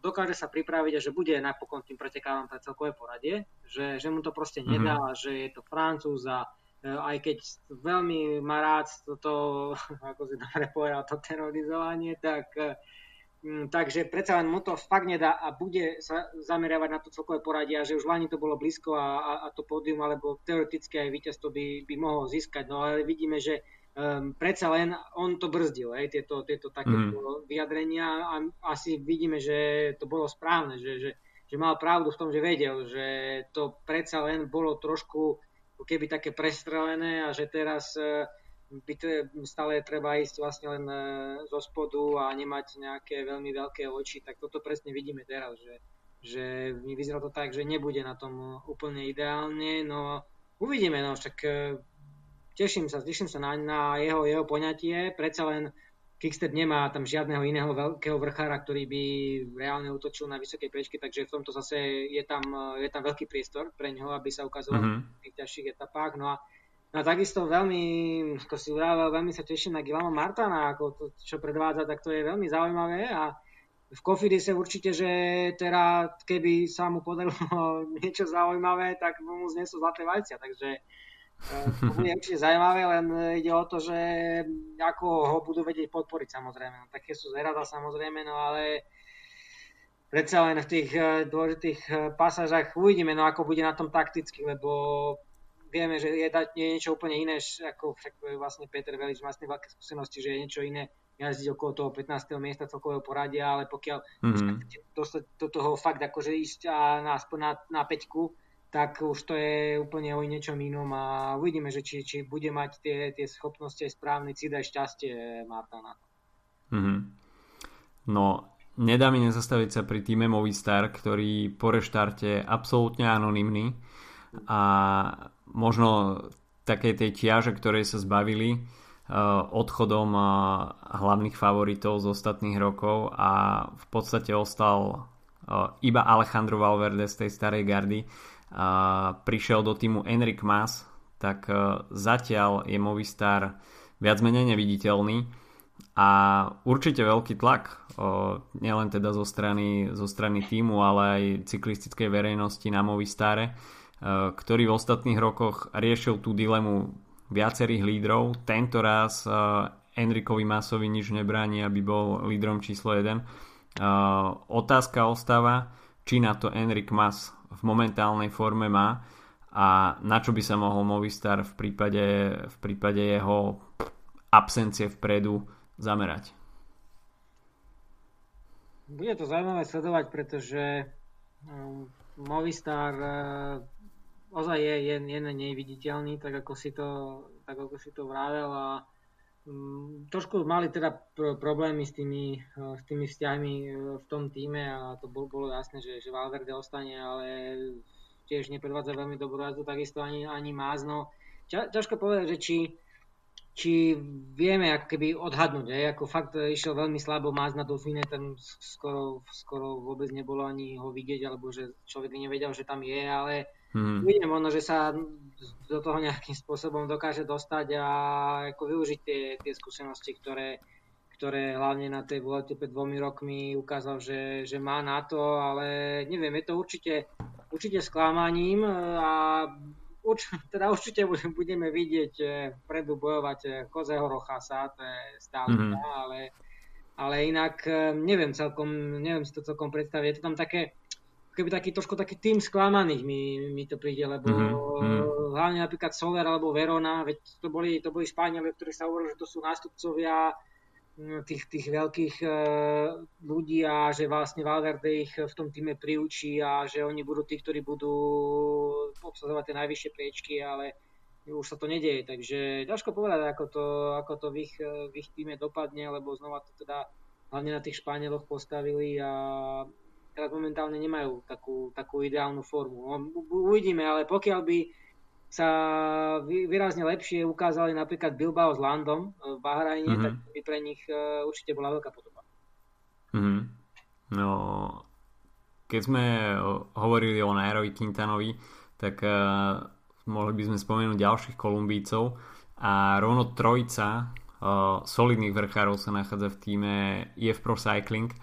dokáže sa pripraviť a že bude napokon tým pretekávam pre celkové poradie, že, že mu to proste nedá, mm-hmm. že je to Francúz a e, aj keď veľmi má rád toto, ako si dobre povedal, to terorizovanie, tak Mm, takže predsa len mu to fakt nedá a bude sa zameriavať na to celkové poradie a že už Lani to bolo blízko a, a, a to pódium alebo teoreticky aj víťazstvo by, by mohol získať, no ale vidíme, že um, predsa len on to brzdil, aj tieto, tieto takéto mm. vyjadrenia a asi vidíme, že to bolo správne, že, že, že mal pravdu v tom, že vedel, že to predsa len bolo trošku keby také prestrelené a že teraz uh, by stále treba ísť vlastne len e, zo spodu a nemať nejaké veľmi veľké oči, tak toto presne vidíme teraz, že, že mi vyzerá to tak, že nebude na tom úplne ideálne, no uvidíme, no však e, teším sa, teším sa na, na jeho, jeho poňatie, predsa len Kickstep nemá tam žiadneho iného veľkého vrchára, ktorý by reálne utočil na vysokej prečke, takže v tomto zase je tam, je tam veľký priestor pre neho, aby sa ukazoval mm-hmm. v tých ťažších etapách. No a No a takisto veľmi, ako si uvrával, veľmi sa teším na Gilama Martana, ako to, čo predvádza, tak to je veľmi zaujímavé a v Kofidise určite, že teda keby sa mu podarilo niečo zaujímavé, tak mu znesú zlaté vajcia, takže eh, to bude určite zaujímavé, len ide o to, že ako ho budú vedieť podporiť samozrejme. No, také sú zerada samozrejme, no ale predsa len v tých eh, dôležitých eh, pasážach uvidíme, no ako bude na tom takticky, lebo vieme, že je, je niečo úplne iné, ako však vlastne Peter Velič vlastne veľké skúsenosti, že je niečo iné jazdiť okolo toho 15. miesta celkového poradia, ale pokiaľ mm-hmm. dostať do toho fakt akože ísť a na, na, na peťku, tak už to je úplne o niečom inom a uvidíme, že či, či bude mať tie, tie schopnosti aj správny cít aj šťastie Marta na to. Mm-hmm. No, nedá mi nezastaviť sa pri týme Movistar, ktorý po reštarte absolútne anonymný a možno také tej ťaže, ktorej sa zbavili uh, odchodom uh, hlavných favoritov z ostatných rokov a v podstate ostal uh, iba Alejandro Valverde z tej starej gardy. Prišiel do týmu Enric Mas, tak zatiaľ je Movistar viac menej neviditeľný a určite veľký tlak nielen teda zo strany, zo strany týmu, ale aj cyklistickej verejnosti na Movistare ktorý v ostatných rokoch riešil tú dilemu viacerých lídrov. Tento raz eh, Enrikovi Masovi nič nebráni, aby bol lídrom číslo 1. Eh, otázka ostáva, či na to Enrik Mas v momentálnej forme má a na čo by sa mohol Movistar v prípade, v prípade jeho absencie vpredu zamerať. Bude to zaujímavé sledovať, pretože Movistar ozaj je, je, je neviditeľný, tak ako si to, tak ako si to vravel a um, trošku mali teda pr- problémy s tými, uh, s tými vzťahmi uh, v tom týme a to bol, bolo jasné, že, že Valverde ostane, ale tiež nepredvádza veľmi dobrú jazdu, takisto ani, ani Mázno. Ťa, ťažko povedať, že či či vieme ako keby odhadnúť, aj? ako fakt išiel veľmi slabo máz na Dauphine, tam skoro, skoro vôbec nebolo ani ho vidieť, alebo že človek nevedel, že tam je, ale hmm. vidím možno, že sa do toho nejakým spôsobom dokáže dostať a ako využiť tie, tie skúsenosti, ktoré, ktoré hlavne na tej volete pred dvomi rokmi ukázal, že, že má na to, ale neviem, je to určite, určite sklamaním a Urč, teda určite budeme vidieť eh, predu bojovať eh, Kozeho Rochasa, to je stále, mm-hmm. ale, ale inak neviem celkom, neviem si to celkom predstaviť. Je to tam také, keby taký trošku taký tým sklamaných mi, mi to príde, lebo mm-hmm. hlavne napríklad Soler alebo Verona, veď to boli, to boli Španieli, ktorí sa hovorili, že to sú nástupcovia Mm, tých, tých veľkých e, ľudí a že vlastne Valverde ich v tom týme priučí a že oni budú tí, ktorí budú obsazovať tie najvyššie priečky, ale už sa to nedieje, takže ťažko povedať, ako to, ako to v, ich, v ich týme dopadne, lebo znova to teda hlavne na tých Španieloch postavili a teraz momentálne nemajú takú, takú ideálnu formu. No, uvidíme, ale pokiaľ by sa výrazne lepšie ukázali napríklad Bilbao s Landom e, v Bahrajne, mm-hmm. tak by pre nich e, určite bola veľká podoba. Mm-hmm. No, keď sme hovorili o Nairovi Quintanovi, tak uh, mohli by sme spomenúť ďalších Kolumbícov a rovno trojica uh, solidných vrchárov sa nachádza v týme EF Pro Cycling. Uh,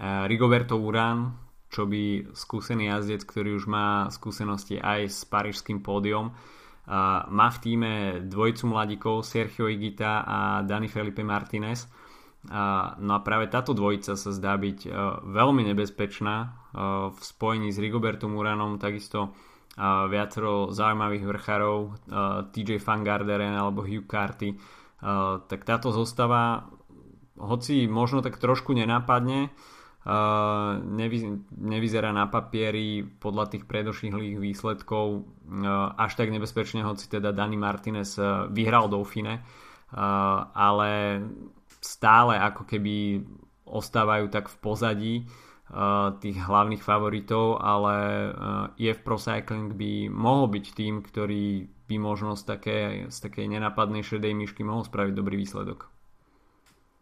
Rigoberto Urán, čo by skúsený jazdec, ktorý už má skúsenosti aj s parížským pódium, má v týme dvojicu mladíkov Sergio Igita a Dani Felipe Martinez. No a práve táto dvojica sa zdá byť e, veľmi nebezpečná e, v spojení s Rigobertom Uranom, takisto e, viacero zaujímavých vrchárov TJ Van alebo Hugh Carty. Tak táto zostava, hoci možno tak trošku nenápadne, nevy, nevyzerá na papieri podľa tých predošlých výsledkov uh, až tak nebezpečne, hoci teda Dani Martinez uh, vyhral Dauphine, ale stále ako keby ostávajú tak v pozadí tých hlavných favoritov, ale EF Pro Cycling by mohol byť tým, ktorý by možno z takej, z takej nenapadnej šedej myšky mohol spraviť dobrý výsledok.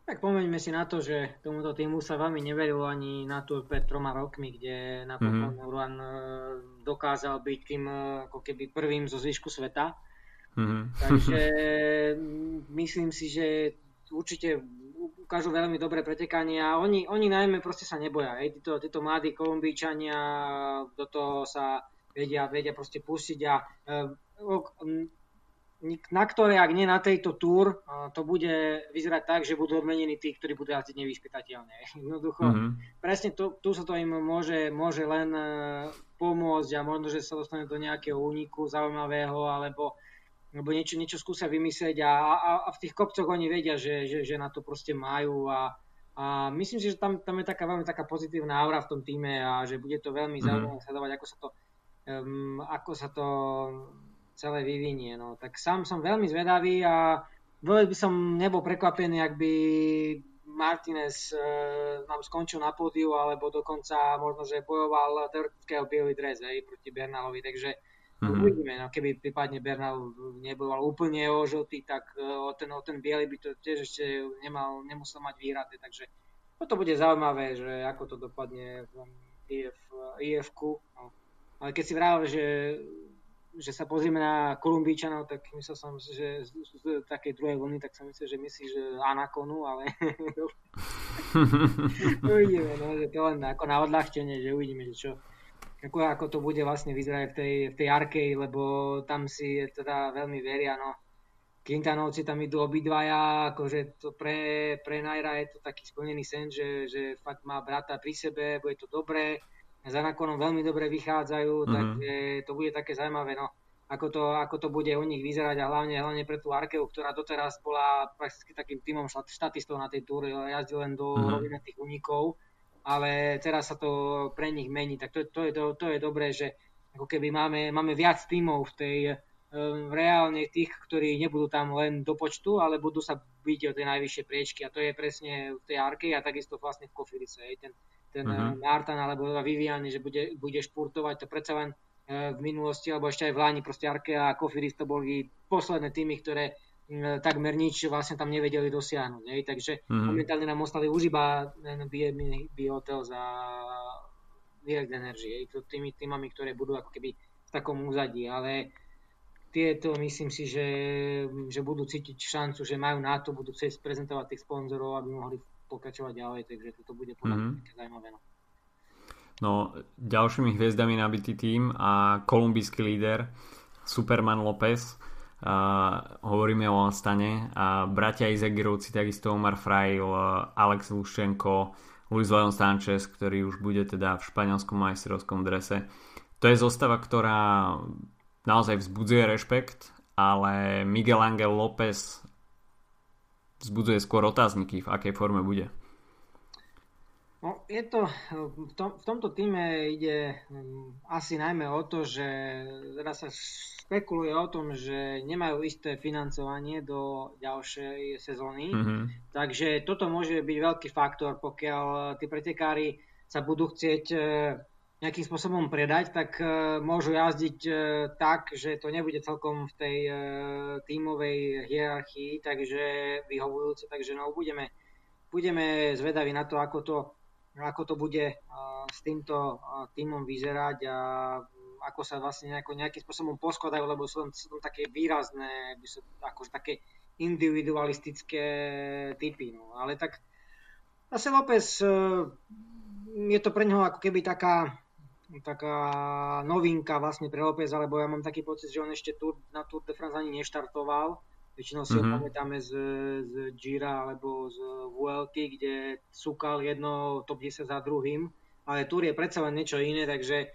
Tak pomeňme si na to, že tomuto týmu sa veľmi neverilo ani na Tour pred troma rokmi, kde napokon mm-hmm. Uruan e, dokázal byť tým e, ako keby prvým zo zvyšku sveta. Mm-hmm. Takže myslím si, že určite ukážu veľmi dobré pretekanie a oni, oni najmä proste sa neboja. Hej. Títo, títo mladí Kolumbíčania do toho sa vedia, vedia proste pustiť a e, na ktoré, ak nie na tejto túr, to bude vyzerať tak, že budú odmenení tí, ktorí budú jazdiť nevyspytateľne. Jednoducho, mm-hmm. presne tu, tu sa to im môže, môže len e, pomôcť a možno, že sa dostane do nejakého úniku zaujímavého alebo, alebo niečo, niečo skúsia vymyslieť a, a, a v tých kopcoch oni vedia, že, že, že na to proste majú a, a myslím si, že tam, tam je taká veľmi taká pozitívna aura v tom týme a že bude to veľmi mm-hmm. zaujímavé sledovať, ako sa to um, ako sa to celé vyvinie. No. Tak sám som veľmi zvedavý a vôbec by som nebol prekvapený, ak by Martinez e, nám skončil na pódiu, alebo dokonca možno, že bojoval teoretického bielý dres aj, proti Bernalovi, takže mm-hmm. uvidíme, no, keby prípadne Bernal nebojoval úplne o žltý, tak e, o ten, o ten biely by to tiež ešte nemal, nemusel mať výhrady, takže to bude zaujímavé, že ako to dopadne v IF, IF-ku. No. Ale keď si vravel, že že sa pozrieme na Kolumbíčanov, tak myslel som, že z, z, z takej druhej vlny, tak som myslel, že myslíš Anakonu, ale uvidíme, no, že to len ako na odľahčenie, že uvidíme, že čo, ako, ako to bude vlastne vyzerať v tej, v tej arkej, lebo tam si teda veľmi veria, no. Quintanovci tam idú obidvaja, akože to pre, pre Naira je to taký splnený sen, že, že fakt má brata pri sebe, bude to dobré za nakonom veľmi dobre vychádzajú, mm-hmm. takže to bude také zaujímavé, no, ako to, ako to bude u nich vyzerať a hlavne, hlavne pre tú Arkeu, ktorá doteraz bola prakticky takým týmom štatistov na tej túre, jazdil len do mm-hmm. tých unikov, ale teraz sa to pre nich mení, tak to, to, je, to, to je dobré, že ako keby máme, máme viac týmov v tej um, reálne tých, ktorí nebudú tam len do počtu, ale budú sa byť o tej najvyššie priečky a to je presne v tej Arkei a takisto vlastne v Kofirice. Ten, ten uh-huh. Martin alebo Viviani, že bude, bude špurtovať, to predsa len eh, v minulosti, alebo ešte aj v Lani, proste Arkea a Kofiris to boli posledné týmy, ktoré takmer nič vlastne tam nevedeli dosiahnuť. Ne? Takže mm-hmm. momentálne nám ostali už iba Biotel za Direct Energy? To tými týmami, ktoré budú ako keby v takom úzadí, ale tieto myslím si, že, že budú cítiť šancu, že majú na to, budú chcieť prezentovať tých sponzorov, aby mohli pokračovať ďalej, takže toto bude podľa mňa mm-hmm. zaujímavé. No. no, ďalšími hviezdami nabitý tým a kolumbijský líder Superman López Uh, hovoríme o Astane a bratia Izagirovci, takisto Omar Frail, Alex Lušenko, Luis Leon Sanchez, ktorý už bude teda v španielskom majstrovskom drese. To je zostava, ktorá naozaj vzbudzuje rešpekt, ale Miguel Angel López vzbudzuje skôr otázniky, v akej forme bude. No, je to, v, tom, v tomto týme ide um, asi najmä o to, že teraz sa spekuluje o tom, že nemajú isté financovanie do ďalšej sezóny. Mm-hmm. Takže toto môže byť veľký faktor, pokiaľ tí pretekári sa budú chcieť e, nejakým spôsobom predať, tak e, môžu jazdiť e, tak, že to nebude celkom v tej tímovej hierarchii, takže vyhovujúce. Takže no, budeme, budeme zvedaví na to, ako to, ako to bude s týmto tímom vyzerať a ako sa vlastne nejako, nejakým spôsobom poskladajú, lebo sú tam, sú tam také výrazné, by sú, akože také individualistické typy. No. Ale tak zase López e, je to pre neho ako keby taká, taká novinka vlastne pre López, alebo ja mám taký pocit, že on ešte tu, na Tour de France ani neštartoval. Väčšinou si mm-hmm. ho mhm. pamätáme z, z Gira alebo z Vuelty, kde súkal jedno top 10 za druhým, ale Tour je predsa len niečo iné, takže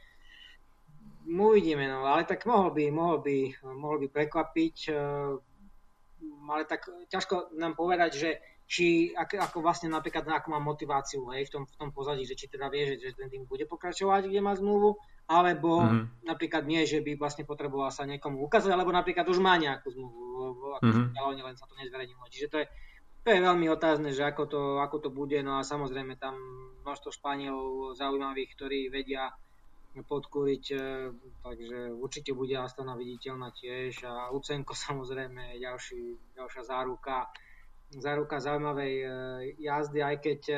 uvidíme, no, ale tak mohol by, mohol by, mohol by prekvapiť, uh, ale tak ťažko nám povedať, že či ako, ako vlastne napríklad ako má motiváciu hej, v, tom, v tom pozadí, že či teda vie, že, že ten tým bude pokračovať, kde má zmluvu, alebo mm-hmm. napríklad nie, že by vlastne potreboval sa niekomu ukázať, alebo napríklad už má nejakú zmluvu, ako mm-hmm. len sa to nezverejnilo. Čiže to je, to je veľmi otázne, že ako to, ako to bude, no a samozrejme tam množstvo Španielov zaujímavých, ktorí vedia podkúriť, e, takže určite bude Astana viditeľná tiež a Lucenko samozrejme je ďalší, ďalšia záruka, záruka zaujímavej e, jazdy, aj keď e,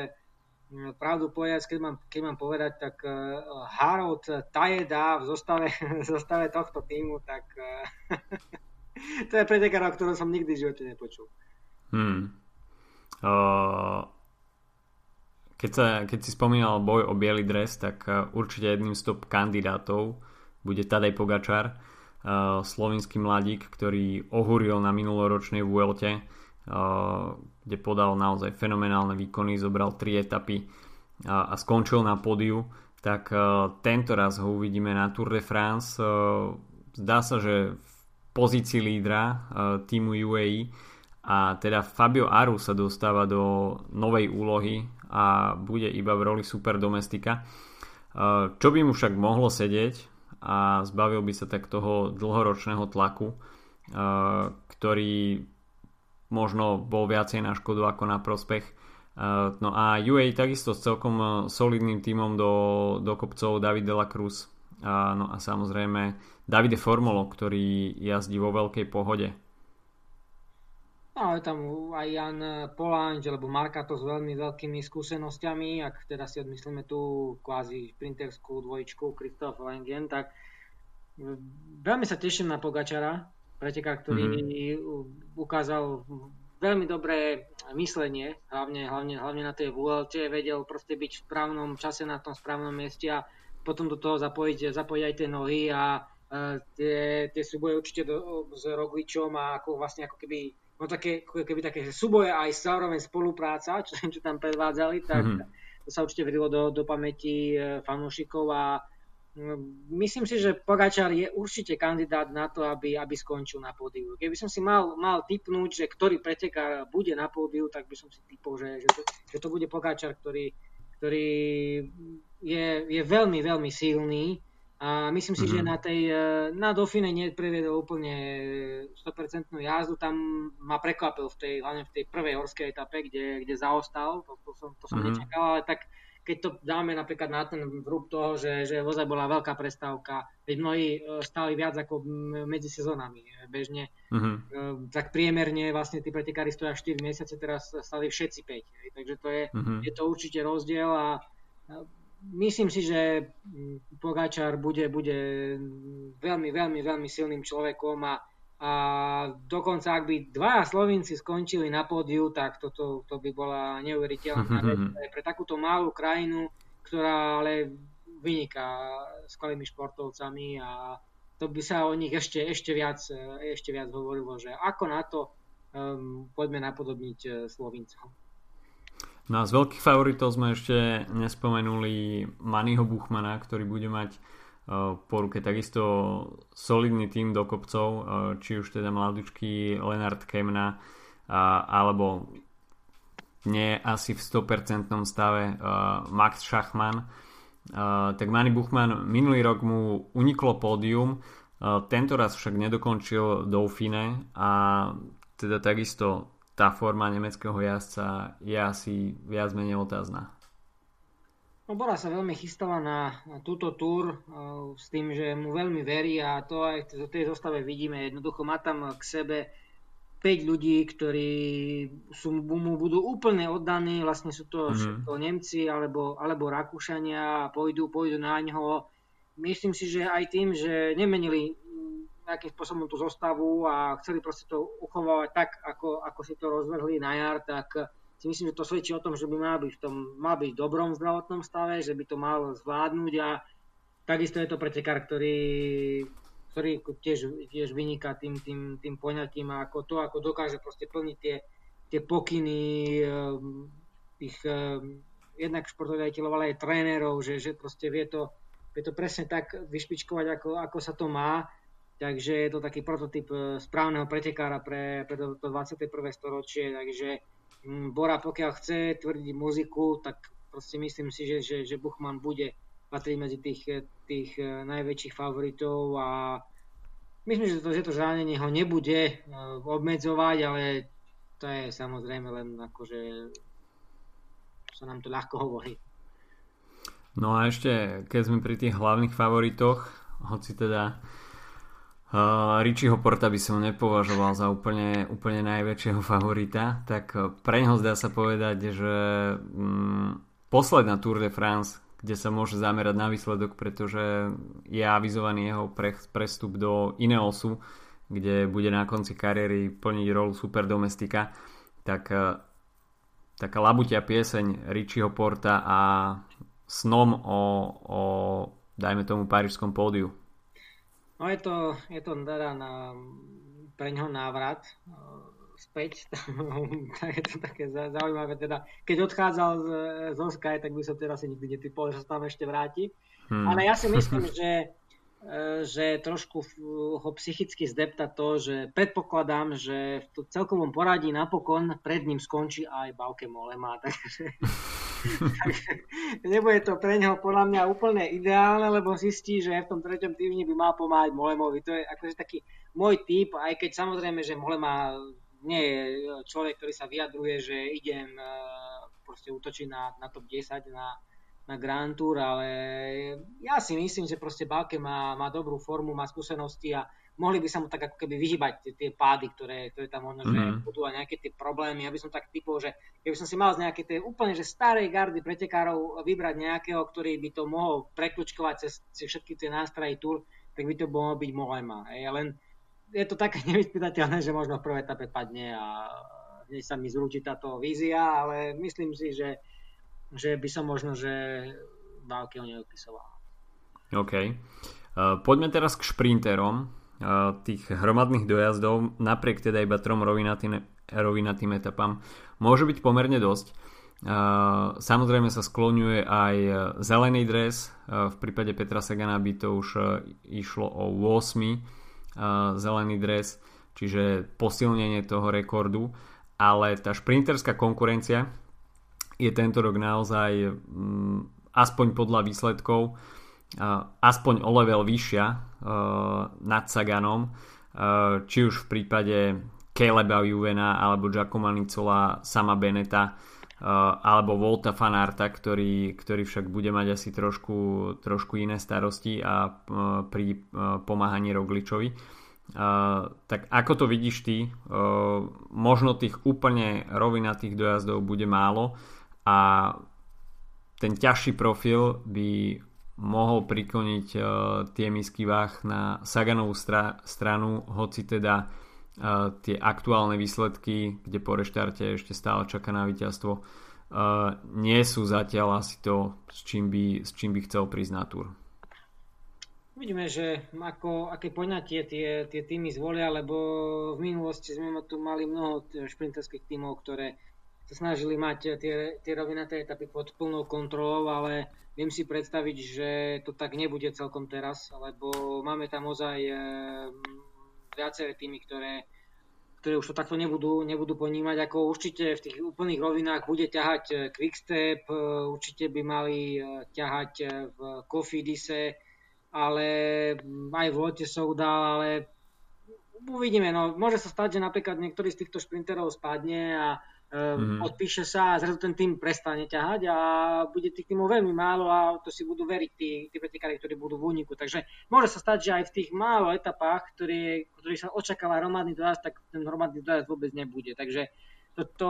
pravdu povedať, keď mám, keď mám povedať, tak Harold Tajeda v zostave, v zostave tohto týmu, tak to je pretekár, o ktorom som nikdy v živote nepočul. Hmm. Uh, keď, sa, keď si spomínal boj o biely dres, tak určite jedným z top kandidátov bude Tadej Pogačar, uh, slovinský mladík, ktorý ohúril na minuloročnej Vuelte, kde podal naozaj fenomenálne výkony, zobral tri etapy a skončil na pódiu, tak tento raz ho uvidíme na Tour de France. Zdá sa, že v pozícii lídra týmu UAE a teda Fabio Aru sa dostáva do novej úlohy a bude iba v roli super domestika. Čo by mu však mohlo sedieť a zbavil by sa tak toho dlhoročného tlaku, ktorý možno bol viacej na škodu ako na prospech. Eh, no a UA takisto s celkom solidným tímom do, do kopcov David de la Cruz. No a samozrejme Davide Formolo, ktorý jazdí vo veľkej pohode No, tam aj Jan Polanč alebo Markato s veľmi veľkými skúsenosťami, ak teda si odmyslíme tú kvázi šprinterskú dvojičku Kristof Lengen, tak veľmi sa teším na Pogačara, preteka, ktorý mm-hmm. ukázal veľmi dobré myslenie, hlavne, hlavne, hlavne na tej VLT, vedel proste byť v správnom čase na tom správnom mieste a potom do toho zapojiť, zapojiť aj tie nohy a uh, tie, tie súboje určite do, s Rogličom a ako vlastne ako keby no také, keby také súboje aj zároveň spolupráca, čo, čo tam predvádzali, tak mm-hmm. to sa určite vedelo do, do pamäti e, fanúšikov a myslím si, že Pogačar je určite kandidát na to, aby, aby skončil na pódiu. Keby som si mal, mal typnúť, že ktorý pretekár bude na pódiu, tak by som si typol, že, že, to, že to bude Pogačar, ktorý, ktorý je, je veľmi, veľmi silný a myslím si, mm-hmm. že mhm. na tej, e, na Dauphine nepreviedol úplne 100% jazdu, tam ma prekvapil v tej, hlavne v tej prvej horskej etape, kde, kde zaostal, to, to som, to som mm-hmm. nečakal, ale tak keď to dáme napríklad na ten vrúb toho, že, že vozaj bola veľká prestávka, veď mnohí e, stáli viac ako medzi sezónami e, bežne, uh-huh. tak priemerne vlastne tí pretekári stoja 4 mesiace, teraz stali všetci 5. Takže to je, uh-huh. je to určite rozdiel a myslím si, že Pogačar bude, bude veľmi, veľmi, veľmi silným človekom a a dokonca ak by dva Slovinci skončili na pódiu, tak toto to by bola neuveriteľná vec pre takúto malú krajinu, ktorá ale vyniká skvelými športovcami a to by sa o nich ešte, ešte, viac, ešte viac hovorilo, že ako na to um, poďme napodobniť uh, Slovincov. No a z veľkých favoritov sme ešte nespomenuli Maniho Buchmana, ktorý bude mať po ruke takisto solidný tým do kopcov, či už teda mladučky Lenard Kemna alebo nie asi v 100% stave Max Schachmann tak Manny Buchmann minulý rok mu uniklo pódium tento raz však nedokončil Dauphine a teda takisto tá forma nemeckého jazdca je asi viac menej otázna. No Bora sa veľmi chystala na, na túto túr uh, s tým, že mu veľmi verí a to aj v tej zostave vidíme. Jednoducho má tam k sebe 5 ľudí, ktorí sú, mu budú úplne oddaní, vlastne sú to mm-hmm. všetko Nemci alebo, alebo Rakúšania a pôjdu, pôjdu na ňo. Myslím si, že aj tým, že nemenili nejakým spôsobom tú zostavu a chceli proste to uchovávať tak, ako, ako si to rozvrhli na jar, tak si myslím, že to svedčí o tom, že by mal byť v tom, mal byť v dobrom zdravotnom stave, že by to mal zvládnuť a takisto je to pretekár, ktorý, ktorý tiež, tiež vyniká tým, tým, tým poňatím a ako to, ako dokáže proste plniť tie, tie pokyny ehm, tých ehm, jednak športoviteľov, ale aj trénerov, že, že proste vie to, vie to presne tak vyšpičkovať, ako, ako sa to má. Takže je to taký prototyp eh, správneho pretekára pre, pre to, to 21. storočie, takže Bora pokiaľ chce tvrdiť muziku, tak proste myslím si, že, že, že Buchmann bude patriť medzi tých, tých eh, najväčších favoritov a myslím, že to, že to zranenie ho nebude uh, obmedzovať, ale to je samozrejme len akože sa nám to ľahko hovorí. No a ešte, keď sme pri tých hlavných favoritoch, hoci teda Uh, Richieho Porta by som nepovažoval za úplne, úplne najväčšieho favorita, tak uh, pre neho zdá sa povedať, že um, posledná Tour de France, kde sa môže zamerať na výsledok, pretože je avizovaný jeho pre, prestup do Ineosu, kde bude na konci kariéry plniť rolu superdomestika, tak uh, taká labutia pieseň Richieho Porta a snom o, o dajme tomu parížskom pódiu. No je to, je to teda na, pre ňoho návrat uh, späť, tak je to také zaujímavé. Teda, keď odchádzal z, z Sky, tak by som teraz si nikdy netypol, že sa tam ešte vráti. Hmm. Ale ja si myslím, že že trošku ho psychicky zdepta to, že predpokladám, že v celkovom poradí napokon pred ním skončí aj Bauke Molema, takže nebude to pre neho podľa mňa úplne ideálne, lebo zistí, že v tom treťom týždni by mal pomáhať Molemovi. To je akože taký môj typ, aj keď samozrejme, že Molema nie je človek, ktorý sa vyjadruje, že idem eh, proste útočiť na, na top 10, na, na Grand Tour, ale ja si myslím, že proste Balke má, má dobrú formu, má skúsenosti a mohli by sa mu tak ako keby vyhybať tie, tie pády, ktoré, ktoré tam možno, mm-hmm. že budú a nejaké tie problémy. Ja by som tak typol, že keby som si mal z nejaké tie úplne že starej gardy pretekárov vybrať nejakého, ktorý by to mohol prekľúčkovať cez, cez všetky tie nástroje Tour, tak by to mohol byť Mollema. Hej. Len je to také nevyspytateľné, že možno v prvej etape padne a hneď sa mi zrúti táto vízia, ale myslím si, že že by som možno, že ho neodpisoval. OK. Uh, poďme teraz k šprinterom tých hromadných dojazdov, napriek teda iba trom rovinatým, rovinatým etapám, môže byť pomerne dosť. Samozrejme sa skloňuje aj zelený dres, v prípade Petra Sagana by to už uh, išlo o 8. Uh, zelený dres, čiže posilnenie toho rekordu, ale tá šprinterská konkurencia je tento rok naozaj aspoň podľa výsledkov aspoň o level vyššia nad Saganom či už v prípade Caleba Juvena alebo Giacomo Nicola, sama Beneta alebo Volta Fanarta, ktorý, ktorý však bude mať asi trošku, trošku iné starosti a pri pomáhaní Rogličovi. Tak ako to vidíš ty? Možno tých úplne rovinatých dojazdov bude málo a ten ťažší profil by mohol prikloniť uh, tie misky váh na Saganovú stra- stranu, hoci teda uh, tie aktuálne výsledky, kde po reštarte ešte stále čaká na víťazstvo, uh, nie sú zatiaľ asi to, s čím by, s čím by chcel prísť na túr. Uvidíme, že ako, aké poňatie tie, tie týmy zvolia, lebo v minulosti sme tu mali mnoho šprinterských týmov, ktoré sa snažili mať tie, tie rovinaté etapy pod plnou kontrolou, ale viem si predstaviť, že to tak nebude celkom teraz, lebo máme tam ozaj e, viaceré týmy, ktoré, ktoré už to takto nebudú, nebudú ponímať, ako určite v tých úplných rovinách bude ťahať e, Quickstep, určite by mali ťahať v Cofidise, ale aj v Lote Souda, ale uvidíme, no. Môže sa stať, že napríklad niektorý z týchto šprinterov spadne a mm-hmm. odpíše sa a zrazu ten tým prestane ťahať a bude tých týmov veľmi málo a to si budú veriť tí, tí pretekári, ktorí budú v úniku. Takže môže sa stať, že aj v tých málo etapách, ktorý, ktorý sa očakáva hromadný dojazd, tak ten hromadný dojazd vôbec nebude. Takže toto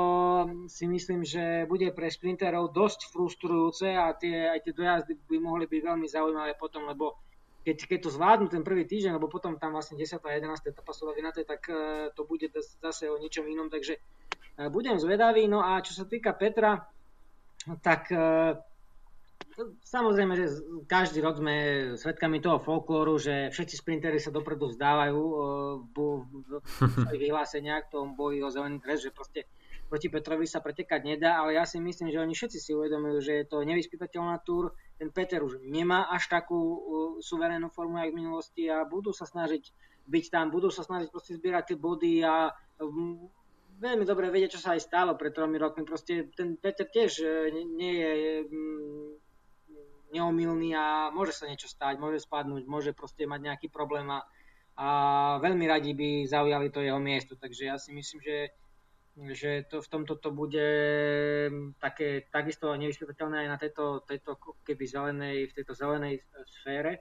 si myslím, že bude pre sprinterov dosť frustrujúce a tie, aj tie dojazdy by mohli byť veľmi zaujímavé potom, lebo keď, keď to zvládnu ten prvý týždeň, lebo potom tam vlastne 10. a 11. etapa sú tak uh, to bude zase o ničom inom, takže budem zvedavý. No a čo sa týka Petra, tak uh, samozrejme, že každý rok sme svedkami toho folklóru, že všetci sprintery sa dopredu vzdávajú v svojich vyhláseniach, v tom boji o zelený kres, že proste proti Petrovi sa pretekať nedá, ale ja si myslím, že oni všetci si uvedomujú, že je to nevyspytateľná túr, ten Peter už nemá až takú uh, suverénnu formu, ako v minulosti a budú sa snažiť byť tam, budú sa snažiť proste zbierať tie body a um, veľmi dobre vedia, čo sa aj stalo pred tromi rokmi. Proste ten Peter tiež uh, nie je um, neomilný a môže sa niečo stať, môže spadnúť, môže proste mať nejaký problém a, a veľmi radi by zaujali to jeho miesto. Takže ja si myslím, že že to, v tomto to bude mm, také takisto nevyspytateľné aj na tejto, tejto keby zelenej, v tejto zelenej sfére.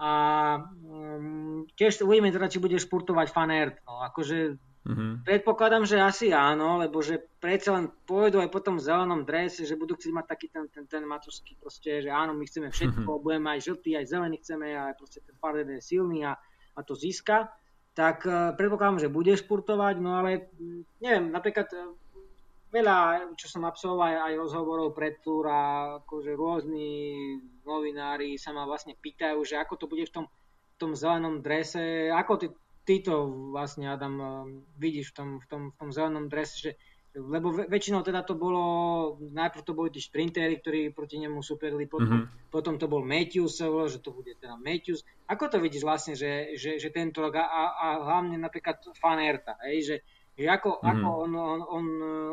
A um, tiež uvidíme teda, či bude športovať fanert. No, akože mm-hmm. predpokladám, že asi áno, lebo že predsa len pôjdu aj po tom zelenom drese, že budú chcieť mať taký ten, ten, ten maturský proste, že áno, my chceme všetko, mm-hmm. budeme aj žltý, aj zelený chceme, a proste ten fanert je silný a, a to získa tak e, predpokladám, že bude športovať, no ale mm, neviem, napríklad e, veľa, čo som absolvoval aj rozhovorov pred túr a akože rôzni novinári sa ma vlastne pýtajú, že ako to bude v tom, v tom zelenom drese, ako ty, ty to vlastne, Adam, e, vidíš v tom, v tom, v tom zelenom drese, že lebo väčšinou teda to bolo, najprv to boli tí šprintéri, ktorí proti nemu superili, potom, mm-hmm. potom to bol Matthews, že to bude teda Matthews. Ako to vidíš vlastne, že, že, že tento rok a, a hlavne napríklad Fanerta, hej, že, že ako, mm-hmm. ako on, on, on,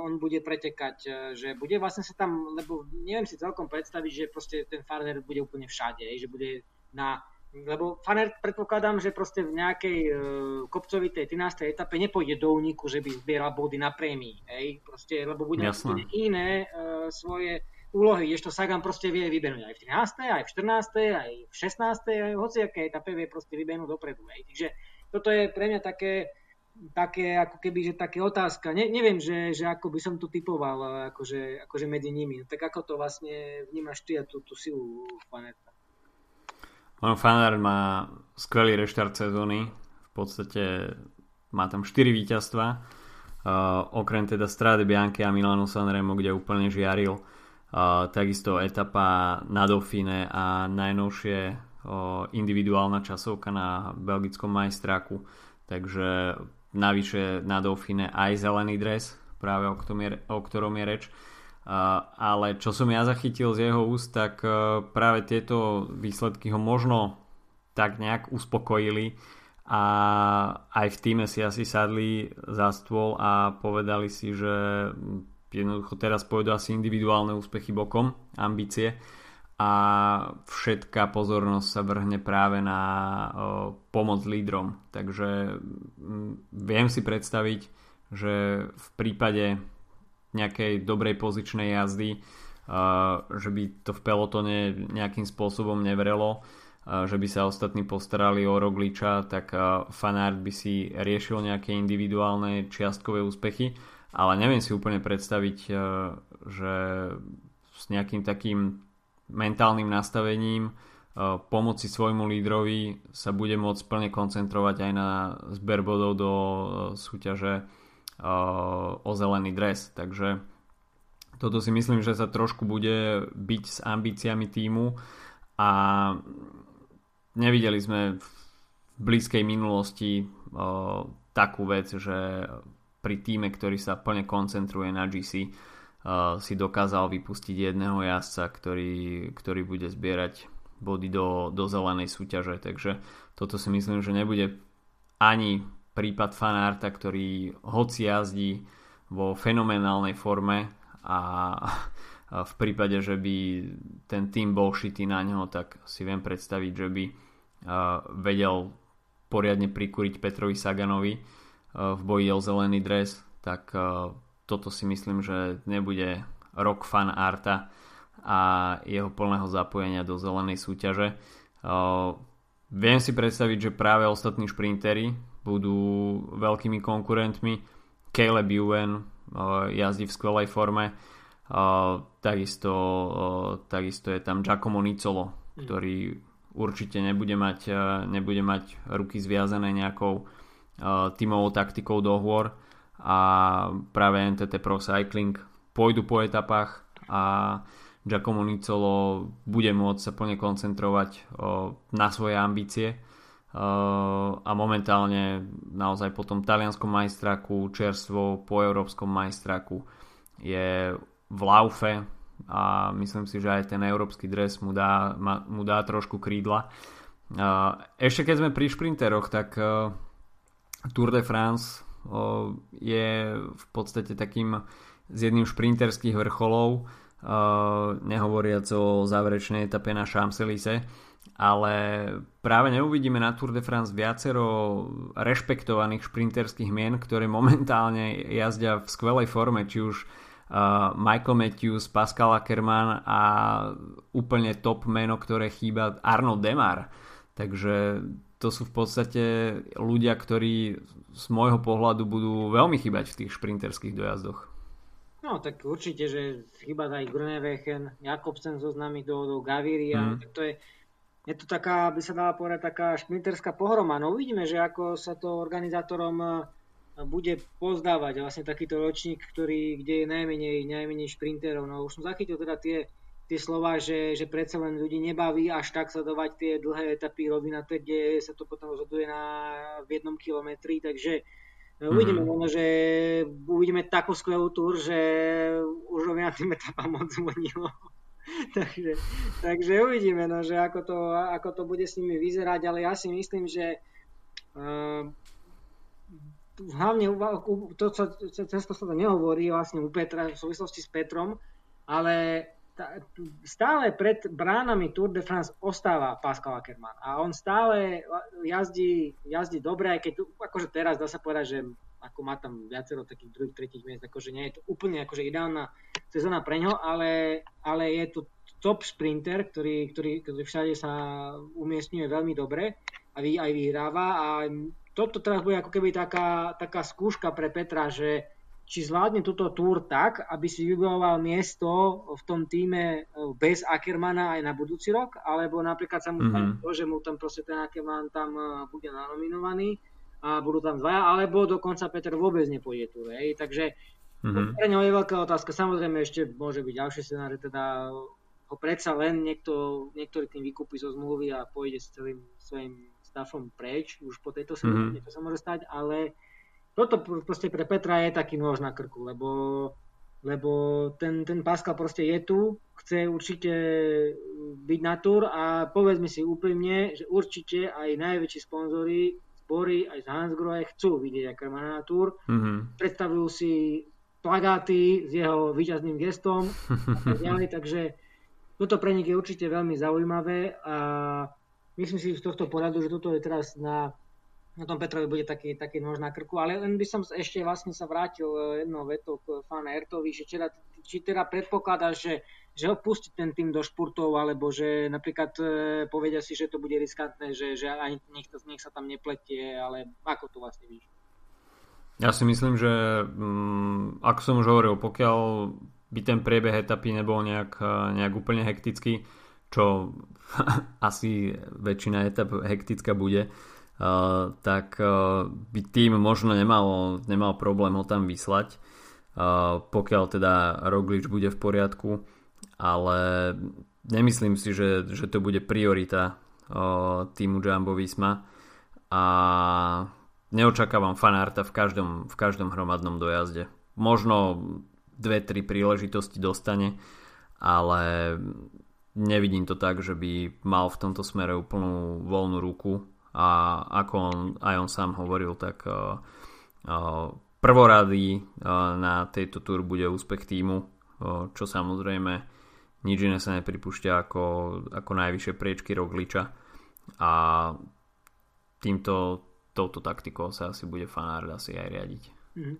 on bude pretekať, že bude vlastne sa tam, lebo neviem si celkom predstaviť, že proste ten Faner bude úplne všade, hej, že bude na lebo Faner predpokladám, že proste v nejakej uh, kopcovitej 13. etape nepôjde do úniku, že by zbieral body na prémii, hej, proste, lebo bude Jasne. iné uh, svoje úlohy, ešte Sagan proste vie vybenúť aj v 13., aj v 14., aj v 16., aj v hociakej etape vie proste vybenúť dopredu, hej. Takže toto je pre mňa také, také ako keby, že také otázka. Ne, neviem, že, že ako by som to typoval akože, akože medzi nimi. Tak ako to vlastne vnímaš ty a tú, tú silu Fanerta? On Fanart má skvelý reštart sezóny, v podstate má tam 4 víťazstva, uh, okrem teda Strade Bianche a Milano Sanremo, kde úplne žiaril. Uh, takisto etapa na Dauphine a najnovšie uh, individuálna časovka na belgickom majstráku. Takže navyše na Dauphine aj zelený dres, práve o ktorom je, o ktorom je reč ale čo som ja zachytil z jeho úst, tak e, práve tieto výsledky ho možno tak nejak uspokojili a aj v týme si asi sadli za stôl a povedali si, že jednoducho teraz pôjdu asi individuálne úspechy bokom, ambície a všetká pozornosť sa vrhne práve na o, pomoc lídrom. Takže viem si predstaviť, že v prípade nejakej dobrej pozičnej jazdy, že by to v pelotone nejakým spôsobom nevrelo, že by sa ostatní postarali o Rogliča, tak fanart by si riešil nejaké individuálne čiastkové úspechy, ale neviem si úplne predstaviť, že s nejakým takým mentálnym nastavením pomoci svojmu lídrovi sa bude môcť plne koncentrovať aj na zber bodov do súťaže o zelený dres. Takže toto si myslím, že sa trošku bude byť s ambíciami týmu a nevideli sme v blízkej minulosti takú vec, že pri týme, ktorý sa plne koncentruje na GC, si dokázal vypustiť jedného jazdca, ktorý, ktorý bude zbierať body do, do zelenej súťaže. Takže toto si myslím, že nebude ani prípad fanárta, ktorý hoci jazdí vo fenomenálnej forme a v prípade, že by ten tým bol šitý na neho, tak si viem predstaviť, že by vedel poriadne prikúriť Petrovi Saganovi v boji o zelený dres, tak toto si myslím, že nebude rok fan Arta a jeho plného zapojenia do zelenej súťaže. Viem si predstaviť, že práve ostatní šprintery budú veľkými konkurentmi. Caleb Ewan jazdí v skvelej forme takisto, takisto je tam Giacomo Nicolo, mm. ktorý určite nebude mať, nebude mať ruky zviazané nejakou tímovou taktikou do hôr a práve NTT Pro Cycling pôjdu po etapách a Giacomo Nicolo bude môcť sa plne koncentrovať na svoje ambície a momentálne naozaj po tom talianskom majstraku čerstvo po európskom majstraku je v laufe a myslím si, že aj ten európsky dres mu dá, mu dá trošku krídla. Ešte keď sme pri šprinteroch, tak e, Tour de France je v podstate takým z jedným šprinterských vrcholov, nehovoriac o záverečnej etape na Champs-Élysées, ale práve neuvidíme na Tour de France viacero rešpektovaných šprinterských mien, ktoré momentálne jazdia v skvelej forme, či už uh, Michael Matthews, Pascal Ackermann a úplne top meno, ktoré chýba Arno Demar. Takže to sú v podstate ľudia, ktorí z môjho pohľadu budú veľmi chýbať v tých šprinterských dojazdoch. No tak určite, že chýba aj Grunewegen, Jakobsen zo do, do Gaviria, mm. tak to je, je to taká, by sa dala povedať, taká šprinterská pohroma. No uvidíme, že ako sa to organizátorom bude pozdávať vlastne takýto ročník, ktorý, kde je najmenej, najmenej šprinterov. No už som zachytil teda tie, tie slova, že, že predsa len ľudí nebaví až tak sledovať tie dlhé etapy rovinaté, kde sa to potom rozhoduje na, v jednom kilometri, takže mm-hmm. uvidíme možno, že uvidíme takú skvelú túr, že už rovinatým etapám moc zvonilo. takže, takže uvidíme, no, že ako to, ako to bude s nimi vyzerať, ale ja si myslím, že uh, hlavne to, čo často sa to nehovorí vlastne u Petra v súvislosti s Petrom, ale tá, stále pred bránami Tour de France ostáva Pascal Ackermann a on stále jazdí, jazdí dobre, aj keď akože teraz dá sa povedať, že ako má tam viacero takých druhých, tretích miest, akože nie je to úplne akože ideálna sezóna pre ňo, ale, ale je to top sprinter, ktorý, ktorý, ktorý všade sa umiestňuje veľmi dobre a vy, aj vyhráva a toto teraz bude ako keby taká, taká skúška pre Petra, že či zvládne túto túr tak, aby si vybojoval miesto v tom týme e, bez Ackermana aj na budúci rok, alebo napríklad sa mu mm-hmm. to, že mu tam proste ten Ackerman tam e, bude nanominovaný a budú tam dvaja, alebo dokonca Peter vôbec nepôjde túr. Hej. Takže mm-hmm. pre ňo je veľká otázka. Samozrejme ešte môže byť ďalšie scenáre, teda ho predsa len niekto, niektorý tým vykúpi zo zmluvy a pôjde s celým svojim Staffom preč, už po tejto sezóne mm-hmm. to sa môže stať, ale toto proste pre Petra je taký nôž na krku, lebo, lebo ten, ten Pascal proste je tu, chce určite byť na tur a povedzme si úprimne, že určite aj najväčší sponzory Bory aj z Hansgrohe chcú vidieť Ackermana na tur. Mm-hmm. Predstavujú si plagáty s jeho výťazným gestom a tak ďalej, takže toto pre nich je určite veľmi zaujímavé a myslím si z tohto poradu, že toto je teraz na na tom Petrovi bude taký, taký nož na krku, ale len by som ešte vlastne sa vrátil e, jednou vetou k Fana Ertovi, že teda, či teda predpokladáš, že, že ho pustí ten tým do špurtov, alebo že napríklad e, povedia si, že to bude riskantné, že, že ani nech, to, nech sa tam nepletie, ale ako to vlastne vidíš? Ja si myslím, že um, ako som už hovoril, pokiaľ by ten priebeh etapy nebol nejak, e, nejak úplne hektický, čo asi väčšina etap hektická bude, Uh, tak uh, by tým možno nemal, nemal problém ho tam vyslať, uh, pokiaľ teda Roglič bude v poriadku, ale nemyslím si, že, že to bude priorita týmu Jumbo Visma. A neočakávam fanárta v každom, v každom hromadnom dojazde. Možno dve, tri príležitosti dostane, ale nevidím to tak, že by mal v tomto smere úplnú voľnú ruku a ako on, aj on sám hovoril, tak uh, na tejto túr bude úspech týmu, čo samozrejme nič iné sa nepripúšťa ako, ako najvyššie priečky Rogliča a týmto touto taktikou sa asi bude fanár asi aj riadiť. Mm-hmm.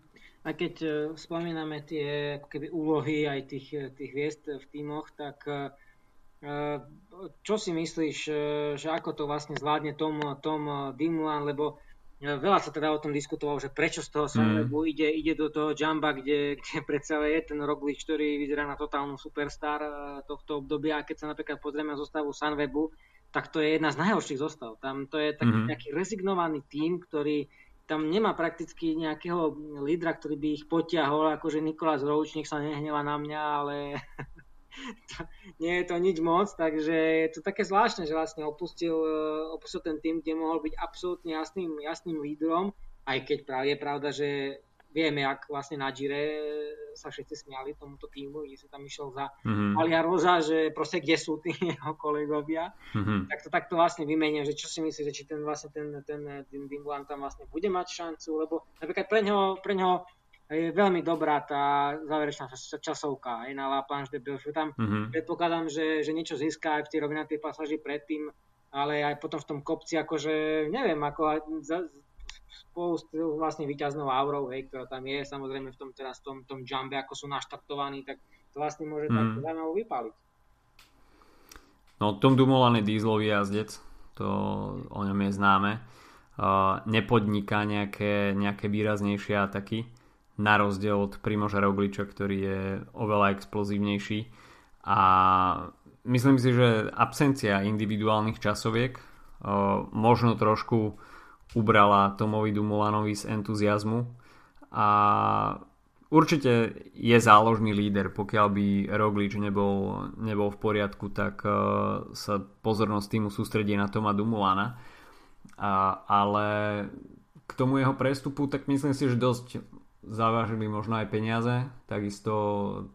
A keď spomíname tie keby úlohy aj tých, tých hviezd v týmoch, tak uh, čo si myslíš, e, že ako to vlastne zvládne Tom, Tom Dimulan, lebo e, veľa sa teda o tom diskutovalo, že prečo z toho Sunwebu mm. ide, ide do toho Jamba, kde, kde predsa je ten Roglič, ktorý vyzerá na totálnu superstar e, tohto obdobia a keď sa napríklad pozrieme na zostavu Sunwebu, tak to je jedna z najhorších zostav. Tam to je taký mm. nejaký rezignovaný tím, ktorý tam nemá prakticky nejakého lídra, ktorý by ich potiahol, akože Nikolás Rouč, nech sa nehneva na mňa, ale nie je to nič moc, takže je to také zvláštne, že vlastne opustil, eh, opustil ten tým, kde mohol byť absolútne jasným, jasným lídrom, aj keď je pravda, že vieme, ak vlastne na Gire sa všetci smiali tomuto týmu, kde sa tam išiel za mm-hmm. Alia Roza, že proste kde sú tí jeho kolegovia, mm-hmm. tak to takto vlastne vymenil, že čo si myslíš, že či ten vlastne ten, ten, ten Dimbulan tam vlastne bude mať šancu, lebo napríklad pre neho, pre neho je veľmi dobrá tá záverečná časovka aj na La Planche de Belfort. Tam mm-hmm. predpokladám, že, že niečo získa aj v tej rovnatej pasáži predtým, ale aj potom v tom kopci, akože neviem, ako za, spolu s vlastne víťaznou aurou, hej, ktorá tam je, samozrejme v tom teraz tom, tom jumbe, ako sú naštartovaní, tak to vlastne môže mm. tak zaujímavo vypaliť. No, Tom Dumoulin je dízlový jazdec, to o ňom je známe. Uh, nepodniká nejaké, nejaké výraznejšie ataky na rozdiel od Primoža Rogliča, ktorý je oveľa explozívnejší. A myslím si, že absencia individuálnych časoviek možno trošku ubrala Tomovi Dumulanovi z entuziasmu. A určite je záložný líder, pokiaľ by Roglič nebol, nebol v poriadku, tak sa pozornosť týmu sústredí na Toma Dumulana. A, ale k tomu jeho prestupu, tak myslím si, že dosť zavážili možno aj peniaze, takisto,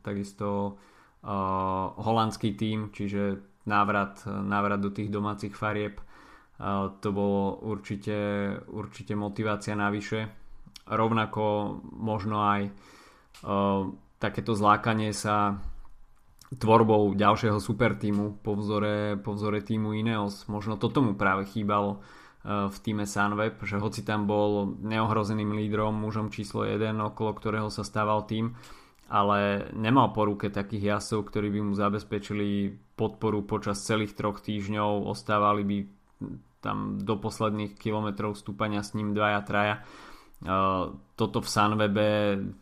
takisto uh, holandský tím, čiže návrat, návrat do tých domácich farieb, uh, to bolo určite, určite motivácia navyše. Rovnako možno aj uh, takéto zlákanie sa tvorbou ďalšieho super týmu po vzore, po vzore týmu Ineos. Možno toto mu práve chýbalo v týme Sunweb, že hoci tam bol neohrozeným lídrom, mužom číslo 1, okolo ktorého sa stával tým, ale nemal po ruke takých jasov, ktorí by mu zabezpečili podporu počas celých troch týždňov, ostávali by tam do posledných kilometrov stúpania s ním dvaja, traja. Toto v Sunwebe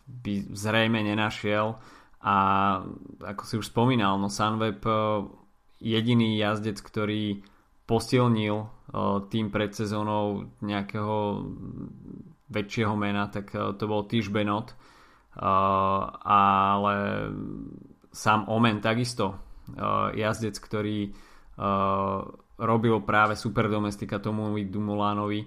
by zrejme nenašiel a ako si už spomínal, no Sunweb jediný jazdec, ktorý posilnil tým pred sezónou nejakého väčšieho mena, tak to bol Tiš Benot. Ale sám Omen takisto jazdec, ktorý robil práve super domestika tomu Dumulánovi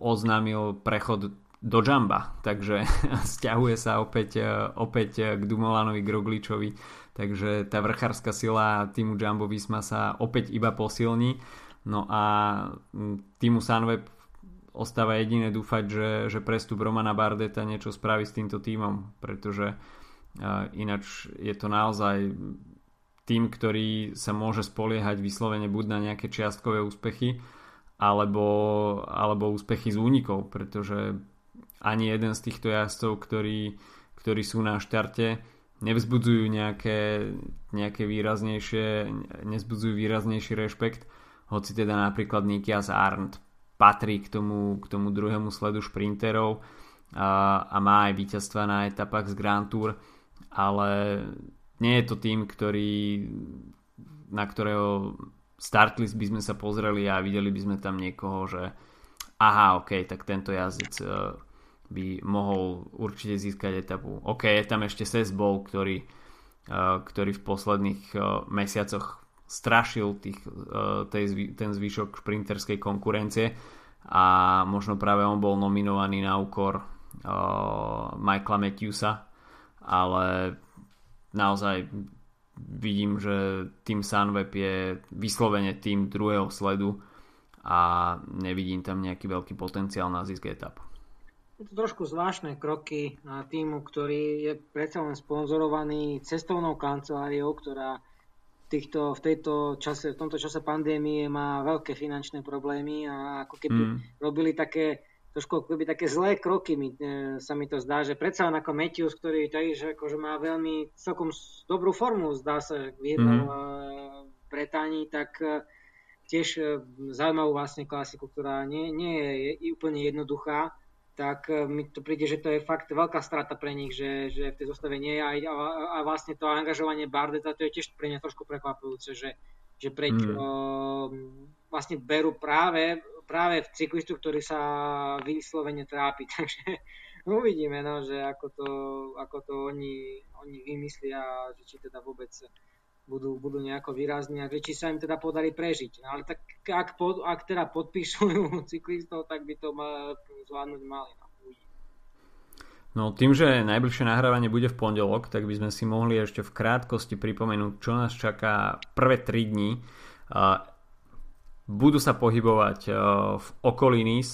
oznámil prechod do Jamba, takže stiahuje sa opäť, opäť k Dumulánovi Grogličovi, takže tá vrchárska sila týmu Jumbo Visma sa opäť iba posilní. No a týmu Sunweb ostáva jediné dúfať, že, že prestup Romana Bardeta niečo spraví s týmto týmom, pretože ináč je to naozaj tým, ktorý sa môže spoliehať vyslovene buď na nejaké čiastkové úspechy, alebo, alebo úspechy z únikov, pretože ani jeden z týchto jazdcov, ktorí, ktorí sú na štarte, nevzbudzujú nejaké, nejaké výraznejšie, nezbudzujú výraznejší rešpekt, hoci teda napríklad Nikias Arndt patrí k tomu, k tomu druhému sledu šprinterov a, a má aj víťazstva na etapách z Grand Tour, ale nie je to tým, ktorý, na ktorého startlist by sme sa pozreli a videli by sme tam niekoho, že aha, ok, tak tento jazdec uh, by mohol určite získať etapu. Ok, je tam ešte Sesbol, ktorý, uh, ktorý v posledných uh, mesiacoch strašil tých, tej, ten zvyšok šprinterskej konkurencie a možno práve on bol nominovaný na úkor Michaela Matthewsa, ale naozaj vidím, že tým Sunweb je vyslovene tým druhého sledu a nevidím tam nejaký veľký potenciál na zisk etap. Je to trošku zvláštne kroky na týmu, ktorý je predsa len sponzorovaný cestovnou kanceláriou, ktorá v, týchto, v, tejto čase, v tomto čase pandémie má veľké finančné problémy a ako keby mm. robili také trošku akoby také zlé kroky mi, e, sa mi to zdá, že predsa len ako Matthews, ktorý že akože má veľmi celkom dobrú formu, zdá sa, vyhral mm-hmm. Bretánii, tak e, tiež e, zaujímavú vlastne klasiku, ktorá nie, nie je, je úplne jednoduchá, tak e, mi to príde, že to je fakt veľká strata pre nich, že, že v tej zostave nie je a, a, a vlastne to angažovanie Bardeta, to je tiež pre mňa trošku prekvapujúce, že, že prečo mm. vlastne berú práve práve v cyklistu, ktorý sa vyslovene trápi. Takže uvidíme, no, že ako to, ako to oni, oni vymyslia, že či teda vôbec budú, budú nejako výrazní a či sa im teda podarí prežiť. No, ale tak ak, pod, ak teda podpíšu cyklistov, tak by to ma, zvládnuť mali. No. No tým, že najbližšie nahrávanie bude v pondelok, tak by sme si mohli ešte v krátkosti pripomenúť, čo nás čaká prvé 3 dní budú sa pohybovať eh, v okolí eh,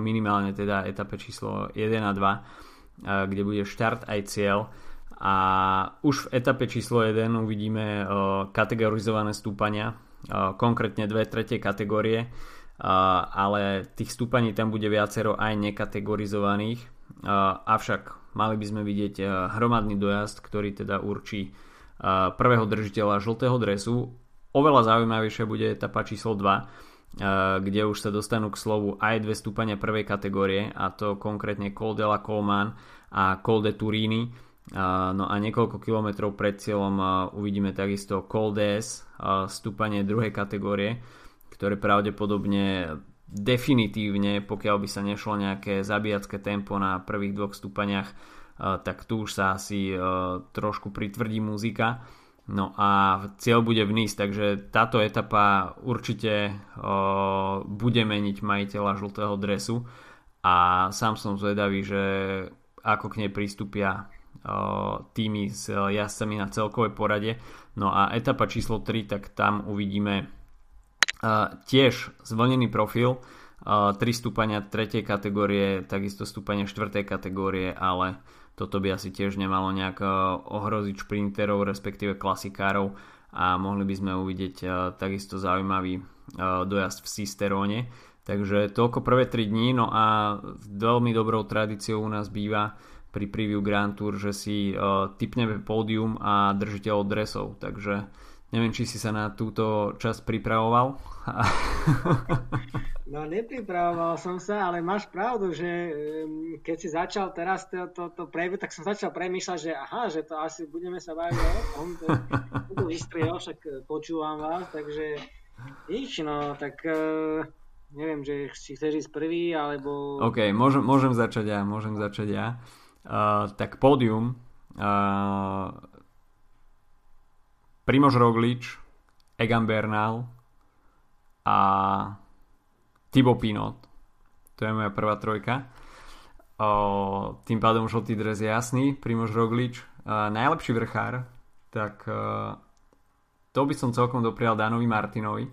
minimálne teda etape číslo 1 a 2, eh, kde bude štart aj cieľ. A už v etape číslo 1 uvidíme kategorizované stúpania, konkrétne dve tretie kategórie, ale tých stúpaní tam bude viacero aj nekategorizovaných. Avšak mali by sme vidieť hromadný dojazd, ktorý teda určí prvého držiteľa žltého dresu Oveľa zaujímavejšia bude etapa číslo 2, eh, kde už sa dostanú k slovu aj dve stúpania prvej kategórie, a to konkrétne Col de la Colman a Col de Turini. No a niekoľko kilometrov pred cieľom uvidíme takisto Col d'Es, stúpanie druhej kategórie, ktoré pravdepodobne definitívne, pokiaľ by sa nešlo nejaké zabíjacké tempo na prvých dvoch stúpaniach, tak tu už sa asi trošku pritvrdí muzika. No a cieľ bude v Nice, takže táto etapa určite bude meniť majiteľa žltého dresu. A sám som zvedavý, že ako k nej pristúpia týmy s jazdcami na celkovej porade. No a etapa číslo 3, tak tam uvidíme o, tiež zvlnený profil, 3 stúpania 3. kategórie, takisto stúpania 4. kategórie, ale toto by asi tiež nemalo nejak e, ohroziť šprinterov, respektíve klasikárov a mohli by sme uvidieť e, takisto zaujímavý e, dojazd v Sisteróne. Takže toľko prvé 3 dní, no a veľmi dobrou tradíciou u nás býva pri preview Grand Tour, že si typneme pódium a držiteľ dresov, takže neviem, či si sa na túto časť pripravoval. No nepripravoval som sa, ale máš pravdu, že keď si začal teraz to, to, to preview, tak som začal premýšľať, že aha, že to asi budeme sa baviť o tom, to, však e, počúvam vás, takže nič, no, tak uh, neviem, že si chceš ísť prvý, alebo... OK, môžem, môžem začať ja, môžem začať ja. Uh, tak pódium uh, Primož Roglič, Egan Bernal a Thibaut Pinot. To je moja prvá trojka. O, tým pádom žltý dres je jasný. Primož Roglič, a najlepší vrchár, tak o, to by som celkom doprial Danovi Martinovi. O,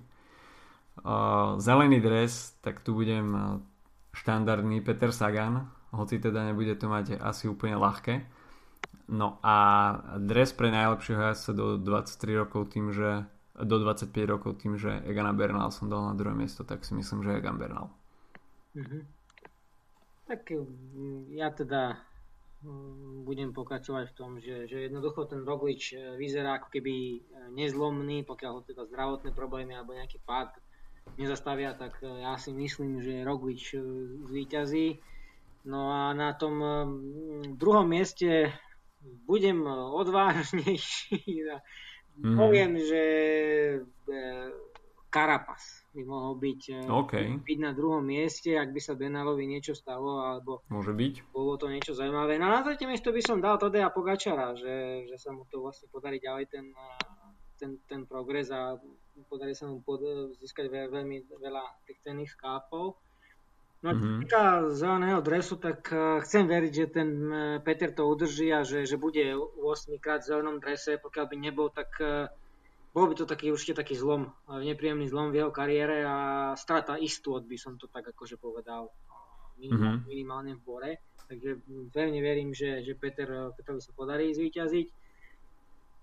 zelený dres, tak tu budem štandardný Peter Sagan, hoci teda nebude to mať asi úplne ľahké. No a dres pre najlepšieho jazdca do 23 rokov tým, že do 25 rokov tým, že Egana Bernal som dal na druhé miesto, tak si myslím, že Egan Bernal. Mm-hmm. Tak mm, ja teda mm, budem pokračovať v tom, že, že jednoducho ten Roglič e, vyzerá ako keby e, nezlomný, pokiaľ ho teda zdravotné problémy alebo nejaký pád nezastavia, tak e, ja si myslím, že Roglič zvýťazí. No a na tom druhom mieste budem odvážnejší Mm. Poviem, že Karapas e, by mohol byť, e, okay. byť na druhom mieste, ak by sa Benalovi niečo stalo, alebo Môže byť. bolo to niečo zaujímavé. No na tretie miesto by som dal Tadeja Pogačara, že, že sa mu to vlastne podarí ďalej ten, e, ten, ten progres a podarí sa mu pod, získať veľmi veľa tých cenných skápov. No a mm-hmm. týka zeleného dresu, tak uh, chcem veriť, že ten uh, Peter to udrží a že, že bude 8 krát v zelenom drese. Pokiaľ by nebol, tak uh, bol by to taký, určite taký zlom, nepríjemný zlom v jeho kariére a strata istôt by som to tak akože povedal minimálne, mm-hmm. minimálne v bore. Takže pevne verím, že, že Peter, Petrovi sa podarí zvíťaziť.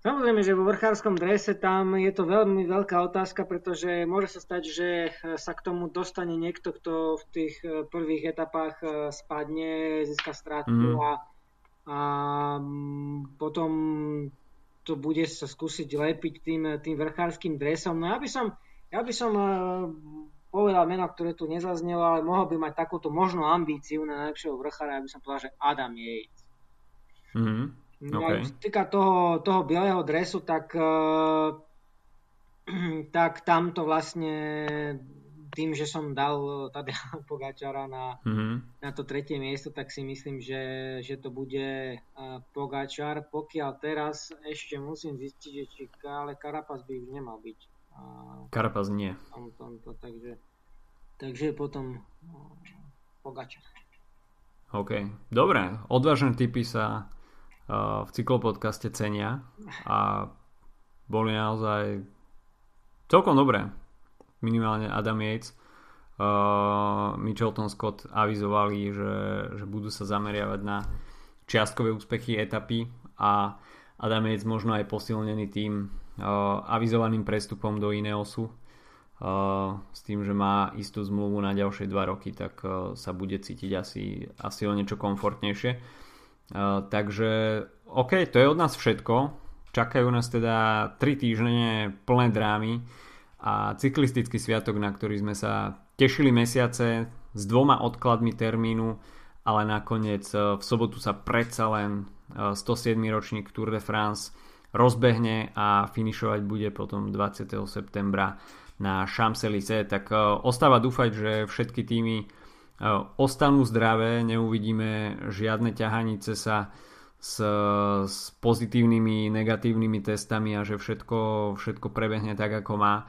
Samozrejme, že vo vrchárskom drese tam je to veľmi veľká otázka, pretože môže sa stať, že sa k tomu dostane niekto, kto v tých eh, prvých etapách eh, spadne, získa stratu mm. a, a mm, potom to bude sa skúsiť lepiť tým, tým vrchárským dresom. No ja by som, ja by som eh, povedal meno, ktoré tu nezaznelo, ale mohol by mať takúto možnú ambíciu na najlepšieho vrchára, aby som povedal, že Adam Yates. Mm. No okay. čo týka toho, toho bieleho dresu, tak, uh, tak tam to vlastne tým, že som dal tady Pogačara na, mm-hmm. na to tretie miesto, tak si myslím, že, že to bude uh, Pogačar. Pokiaľ teraz ešte musím zistiť, že či ale Karapas by už nemal byť. Uh, Karapas nie. Tom, tomto, takže, takže potom Pogačar. OK, dobre. Odvážne typy sa v cyklopodcaste cenia a boli naozaj celkom dobré. Minimálne Adam Yates. Uh, Michelton Scott avizovali, že, že budú sa zameriavať na čiastkové úspechy etapy a Adam Yates možno aj posilnený tým uh, avizovaným prestupom do Ineosu uh, s tým, že má istú zmluvu na ďalšie dva roky, tak uh, sa bude cítiť asi, asi o niečo komfortnejšie takže OK, to je od nás všetko. Čakajú nás teda 3 týždne plné drámy a cyklistický sviatok, na ktorý sme sa tešili mesiace s dvoma odkladmi termínu, ale nakoniec e, v sobotu sa predsa len 107. E, ročník Tour de France rozbehne a finišovať bude potom 20. septembra na Champs-Élysées, tak e, ostáva dúfať, že všetky týmy ostanú zdravé, neuvidíme žiadne ťahanice sa s, s pozitívnymi, negatívnymi testami a že všetko, všetko prebehne tak, ako má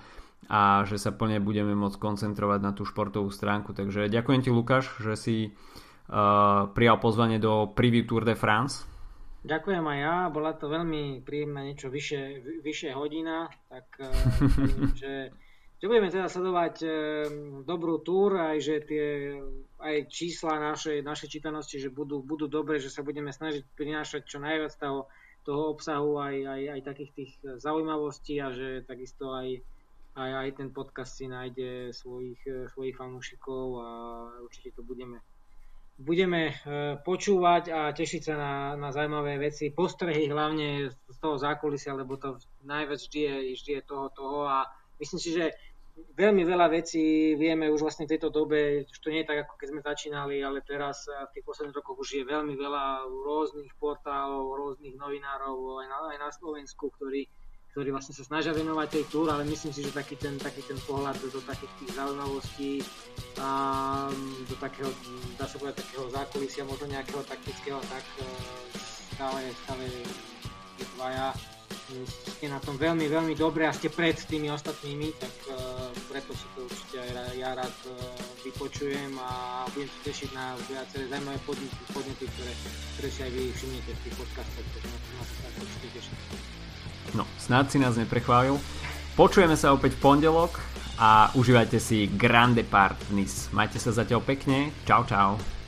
a že sa plne budeme môcť koncentrovať na tú športovú stránku. Takže ďakujem ti Lukáš, že si uh, prijal pozvanie do Preview Tour de France. Ďakujem aj ja, bola to veľmi príjemná, niečo vyššie, vyššie hodina, tak uh, že že budeme teda sledovať e, dobrú túr, aj že tie aj čísla našej, našej čítanosti, že budú, budú dobre, že sa budeme snažiť prinášať čo najviac toho, toho obsahu, aj, aj, aj takých tých zaujímavostí a že takisto aj, aj, aj ten podcast si nájde svojich, svojich fanúšikov a určite to budeme budeme e, počúvať a tešiť sa na, na zaujímavé veci, postrehy hlavne z toho zákulisia, lebo to najviac vždy je, vždy je toho, toho a myslím si, že veľmi veľa vecí vieme už vlastne v tejto dobe, už to nie je tak, ako keď sme začínali, ale teraz v tých posledných rokoch už je veľmi veľa rôznych portálov, rôznych novinárov aj na, aj na Slovensku, ktorí, ktorí vlastne sa snažia venovať tej túr, ale myslím si, že taký ten, taký ten pohľad do, takých tých zaujímavostí a do takého, dá sa povedať, takého zákulisia, možno nejakého taktického, tak e, stále, stále dvaja ste na tom veľmi, veľmi dobre a ste pred tými ostatnými, tak uh, preto si to určite aj ja rád uh, vypočujem a budem sa tešiť na viaceré zaujímavé podnety, podnety ktoré, ktoré si aj vy všimnete v tých podcastoch, takže na to sa určite teším. No, snáď si nás neprechválil. Počujeme sa opäť v pondelok a užívajte si Grande Part Majte sa zatiaľ pekne. Čau, čau.